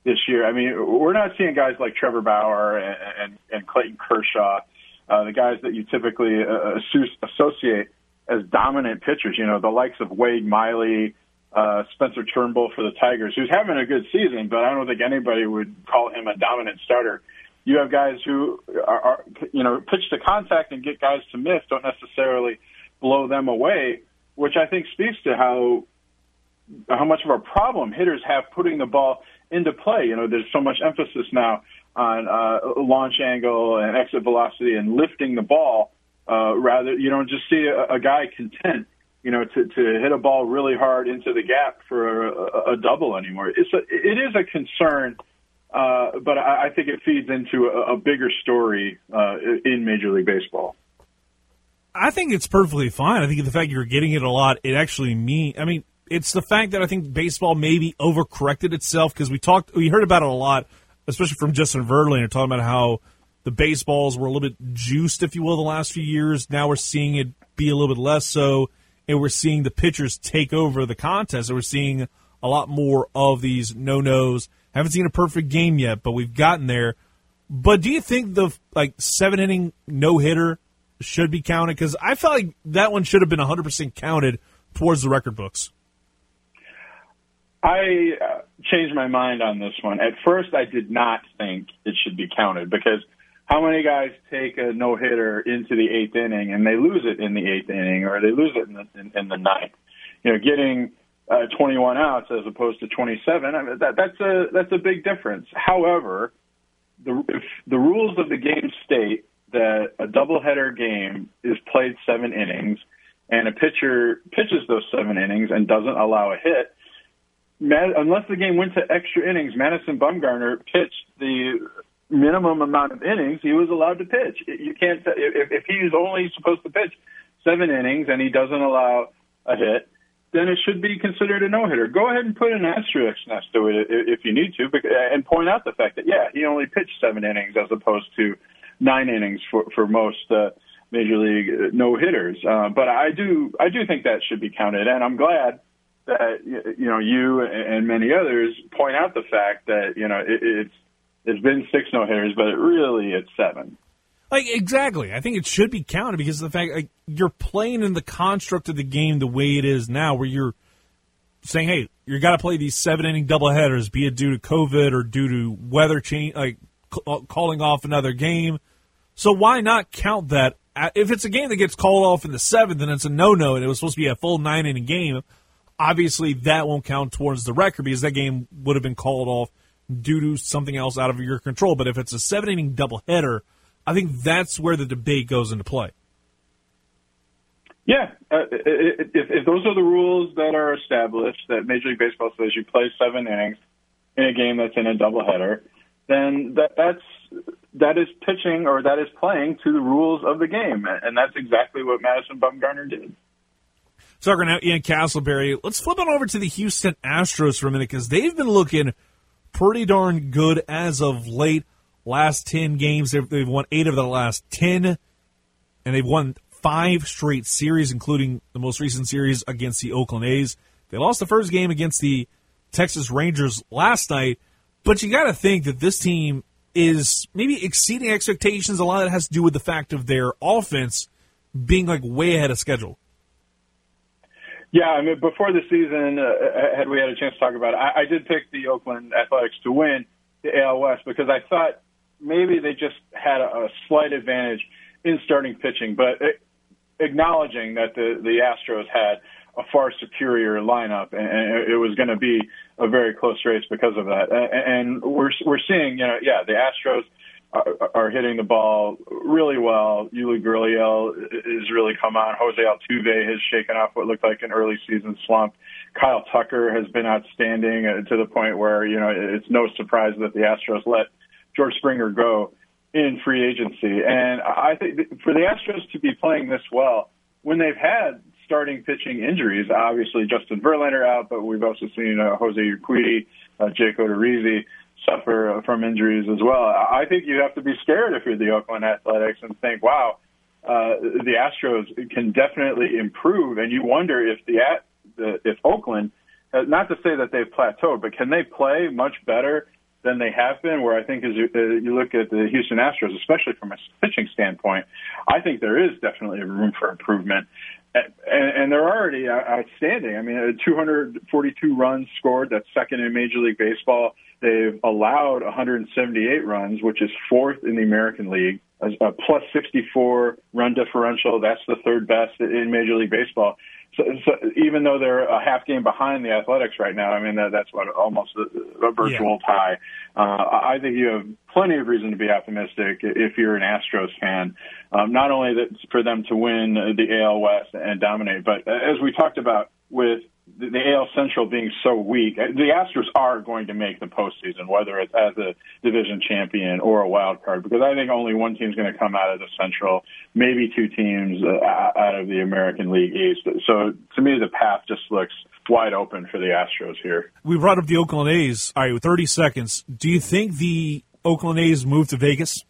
this year. I mean, we're not seeing guys like Trevor Bauer and, and, and Clayton Kershaw, uh, the guys that you typically uh, associate as dominant pitchers. You know, the likes of Wade Miley, uh, Spencer Turnbull for the Tigers, who's having a good season, but I don't think anybody would call him a dominant starter. You have guys who are, are you know, pitch to contact and get guys to miss, don't necessarily blow them away, which I think speaks to how how much of a problem hitters have putting the ball into play. You know, there's so much emphasis now on uh, launch angle and exit velocity and lifting the ball. Uh, rather, you don't just see a, a guy content, you know, to, to hit a ball really hard into the gap for a, a double anymore. It's a, it is a concern, uh, but I, I think it feeds into a, a bigger story uh, in Major League Baseball. I think it's perfectly fine. I think the fact you're getting it a lot, it actually mean. I mean, it's the fact that I think baseball maybe overcorrected itself because we talked, we heard about it a lot, especially from Justin Verlander talking about how the baseballs were a little bit juiced, if you will, the last few years. Now we're seeing it be a little bit less so, and we're seeing the pitchers take over the contest. And we're seeing a lot more of these no nos. Haven't seen a perfect game yet, but we've gotten there. But do you think the like seven inning no hitter should be counted? Because I felt like that one should have been 100% counted towards the record books. I uh, changed my mind on this one. At first, I did not think it should be counted because how many guys take a no hitter into the eighth inning and they lose it in the eighth inning or they lose it in the, in, in the ninth? You know, getting uh, 21 outs as opposed to 27. I mean, that, that's a that's a big difference. However, the if the rules of the game state that a doubleheader game is played seven innings and a pitcher pitches those seven innings and doesn't allow a hit, unless the game went to extra innings, Madison Bumgarner pitched the minimum amount of innings he was allowed to pitch. You can't if, if he's only supposed to pitch seven innings and he doesn't allow a hit, then it should be considered a no hitter. Go ahead and put an asterisk next to it if you need to, and point out the fact that yeah, he only pitched seven innings as opposed to nine innings for for most uh, major league no hitters. Uh, but I do I do think that should be counted, and I'm glad that you know you and many others point out the fact that you know it, it's it's been six no hitters, but it really it's seven. Like exactly, I think it should be counted because of the fact like, you're playing in the construct of the game the way it is now, where you're saying, "Hey, you got to play these seven inning doubleheaders, be it due to COVID or due to weather change, like c- uh, calling off another game." So why not count that? If it's a game that gets called off in the seventh, and it's a no no, and it was supposed to be a full nine inning game. Obviously, that won't count towards the record because that game would have been called off due to something else out of your control. But if it's a seven inning doubleheader, I think that's where the debate goes into play. Yeah, uh, if, if those are the rules that are established, that Major League Baseball says you play seven innings in a game that's in a doubleheader, then that, that's that is pitching or that is playing to the rules of the game, and that's exactly what Madison Bumgarner did. Talking now, Ian Casselberry. Let's flip on over to the Houston Astros for a minute because they've been looking pretty darn good as of late. Last 10 games, they've, they've won eight of the last 10, and they've won five straight series, including the most recent series against the Oakland A's. They lost the first game against the Texas Rangers last night, but you got to think that this team is maybe exceeding expectations. A lot of it has to do with the fact of their offense being like way ahead of schedule. Yeah, I mean, before the season, uh, had we had a chance to talk about it, I, I did pick the Oakland Athletics to win the AL West because I thought maybe they just had a, a slight advantage in starting pitching, but it, acknowledging that the the Astros had a far superior lineup, and, and it was going to be a very close race because of that. And, and we're we're seeing, you know, yeah, the Astros are, are hitting the ball really well. Yuli Gurriel has really come on. Jose Altuve has shaken off what looked like an early season slump. Kyle Tucker has been outstanding uh, to the point where you know it's no surprise that the Astros let George Springer go in free agency. And I think for the Astros to be playing this well when they've had starting pitching injuries, obviously Justin Verlander out, but we've also seen uh, Jose Urquidy, uh, Jake Odorizzi suffer from injuries as well. I think you have to be scared if you're the Oakland Athletics and think, wow, uh, the Astros can definitely improve, and you wonder if the, the if Oakland, uh, not to say that they've plateaued, but can they play much better than they have been? Where I think as you, uh, you look at the Houston Astros, especially from a pitching standpoint, I think there is definitely room for improvement. And, and they're already uh, outstanding. I mean, 242 runs scored. That's second in Major League Baseball. They've allowed 178 runs, which is fourth in the American League. A uh, plus 64 run differential. That's the third best in Major League Baseball. So, so even though they're a half game behind the Athletics right now, I mean that, that's what almost a, a virtual yeah. tie. Uh, I think you have plenty of reason to be optimistic if you're an Astros fan. Um, not only that for them to win the AL West and dominate, but as we talked about with the, AL Central being so weak, the Astros are going to make the postseason, whether it's as a division champion or a wild card, because I think only one team's going to come out of the Central, maybe two teams uh, out of the American League East. So to me, the path just looks wide open for the Astros here. We brought up the Oakland A's. All right, 30 seconds. Do you think the Oakland A's move to Vegas?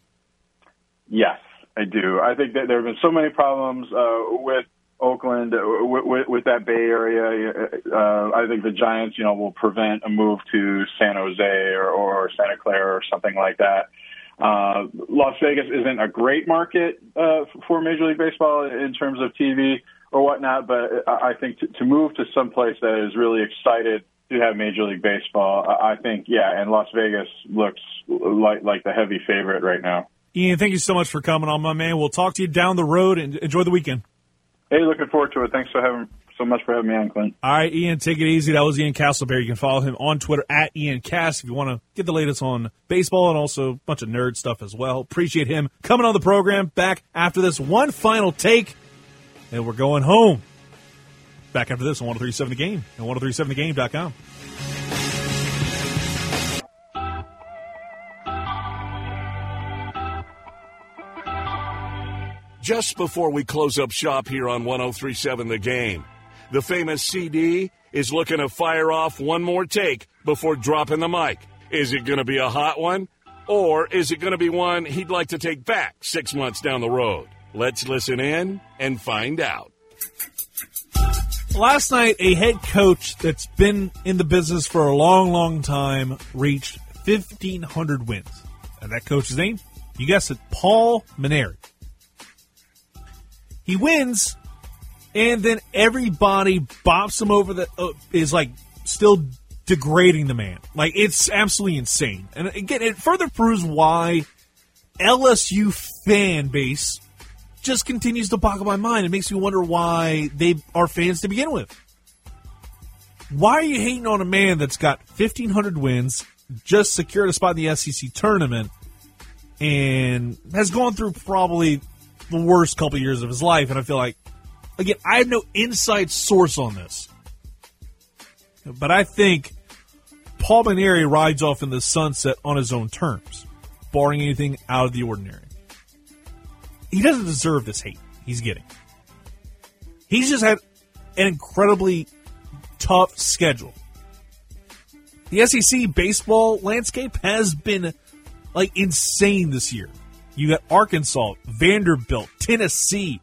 Yes, I do. I think that there have been so many problems uh, with Oakland uh, with, with, with that Bay Area. Uh, I think the Giants, you know, will prevent a move to San Jose or, or Santa Clara or something like that. Uh, Las Vegas isn't a great market uh, for Major League Baseball in terms of TV or whatnot, but I think to, to move to some place that is really excited to have Major League Baseball, I think, yeah, and Las Vegas looks like like the heavy favorite right now. Ian, thank you so much for coming on, my man. We'll talk to you down the road and enjoy the weekend. Hey, looking forward to it. Thanks for having so much for having me on, Clint. All right, Ian, take it easy. That was Ian Casselberry. You can follow him on Twitter at Ian Cast if you want to get the latest on baseball and also a bunch of nerd stuff as well. Appreciate him coming on the program. Back after this one final take, and we're going home. Back after this on 1037 The Game and 1037thegame.com. Just before we close up shop here on 1037 The Game, the famous CD is looking to fire off one more take before dropping the mic. Is it going to be a hot one? Or is it going to be one he'd like to take back six months down the road? Let's listen in and find out. Last night, a head coach that's been in the business for a long, long time reached 1,500 wins. And that coach's name? You guessed it, Paul Mainieri. He wins, and then everybody bops him over the uh, is like still degrading the man. Like it's absolutely insane. And again, it further proves why LSU fan base just continues to boggle my mind. It makes me wonder why they are fans to begin with. Why are you hating on a man that's got 1,500 wins, just secured a spot in the SEC tournament, and has gone through probably the worst couple years of his life? And I feel like, again, I have no inside source on this. But I think Paul Mainieri rides off in the sunset on his own terms, barring anything out of the ordinary. He doesn't deserve this hate he's getting. He's just had an incredibly tough schedule. The SEC baseball landscape has been like insane this year. You got Arkansas, Vanderbilt, Tennessee,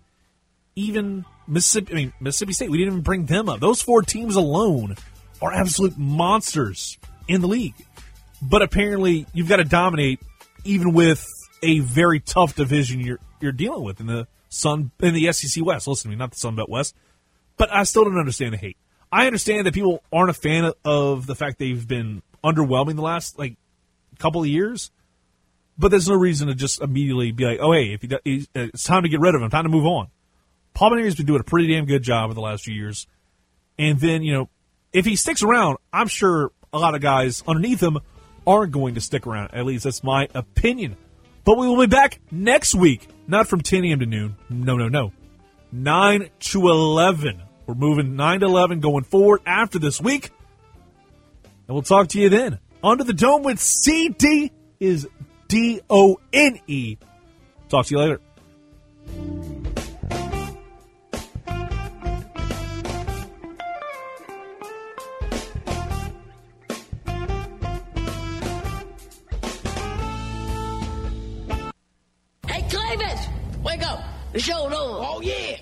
even Mississippi. I mean, Mississippi State. We didn't even bring them up. Those four teams alone are absolute monsters in the league. But apparently, you've got to dominate even with a very tough division you're you're dealing with in the Sun in the SEC West. Listen to me, not the Sun Belt West. But I still don't understand the hate. I understand that people aren't a fan of the fact they've been underwhelming the last like couple of years. But there's no reason to just immediately be like, "Oh, hey, if he, it's time to get rid of him, time to move on." Paul Mainieri's been doing a pretty damn good job over the last few years, and then you know, if he sticks around, I'm sure a lot of guys underneath him aren't going to stick around. At least that's my opinion. But we will be back next week, not from 10 a.m. to noon. No, no, no. 9 to 11. We're moving 9 to 11 going forward after this week. And we'll talk to you then. Under the Dome with CD is D O N E. Talk to you later. Hey, Clevis! Wake up! The show's over. Oh, yeah!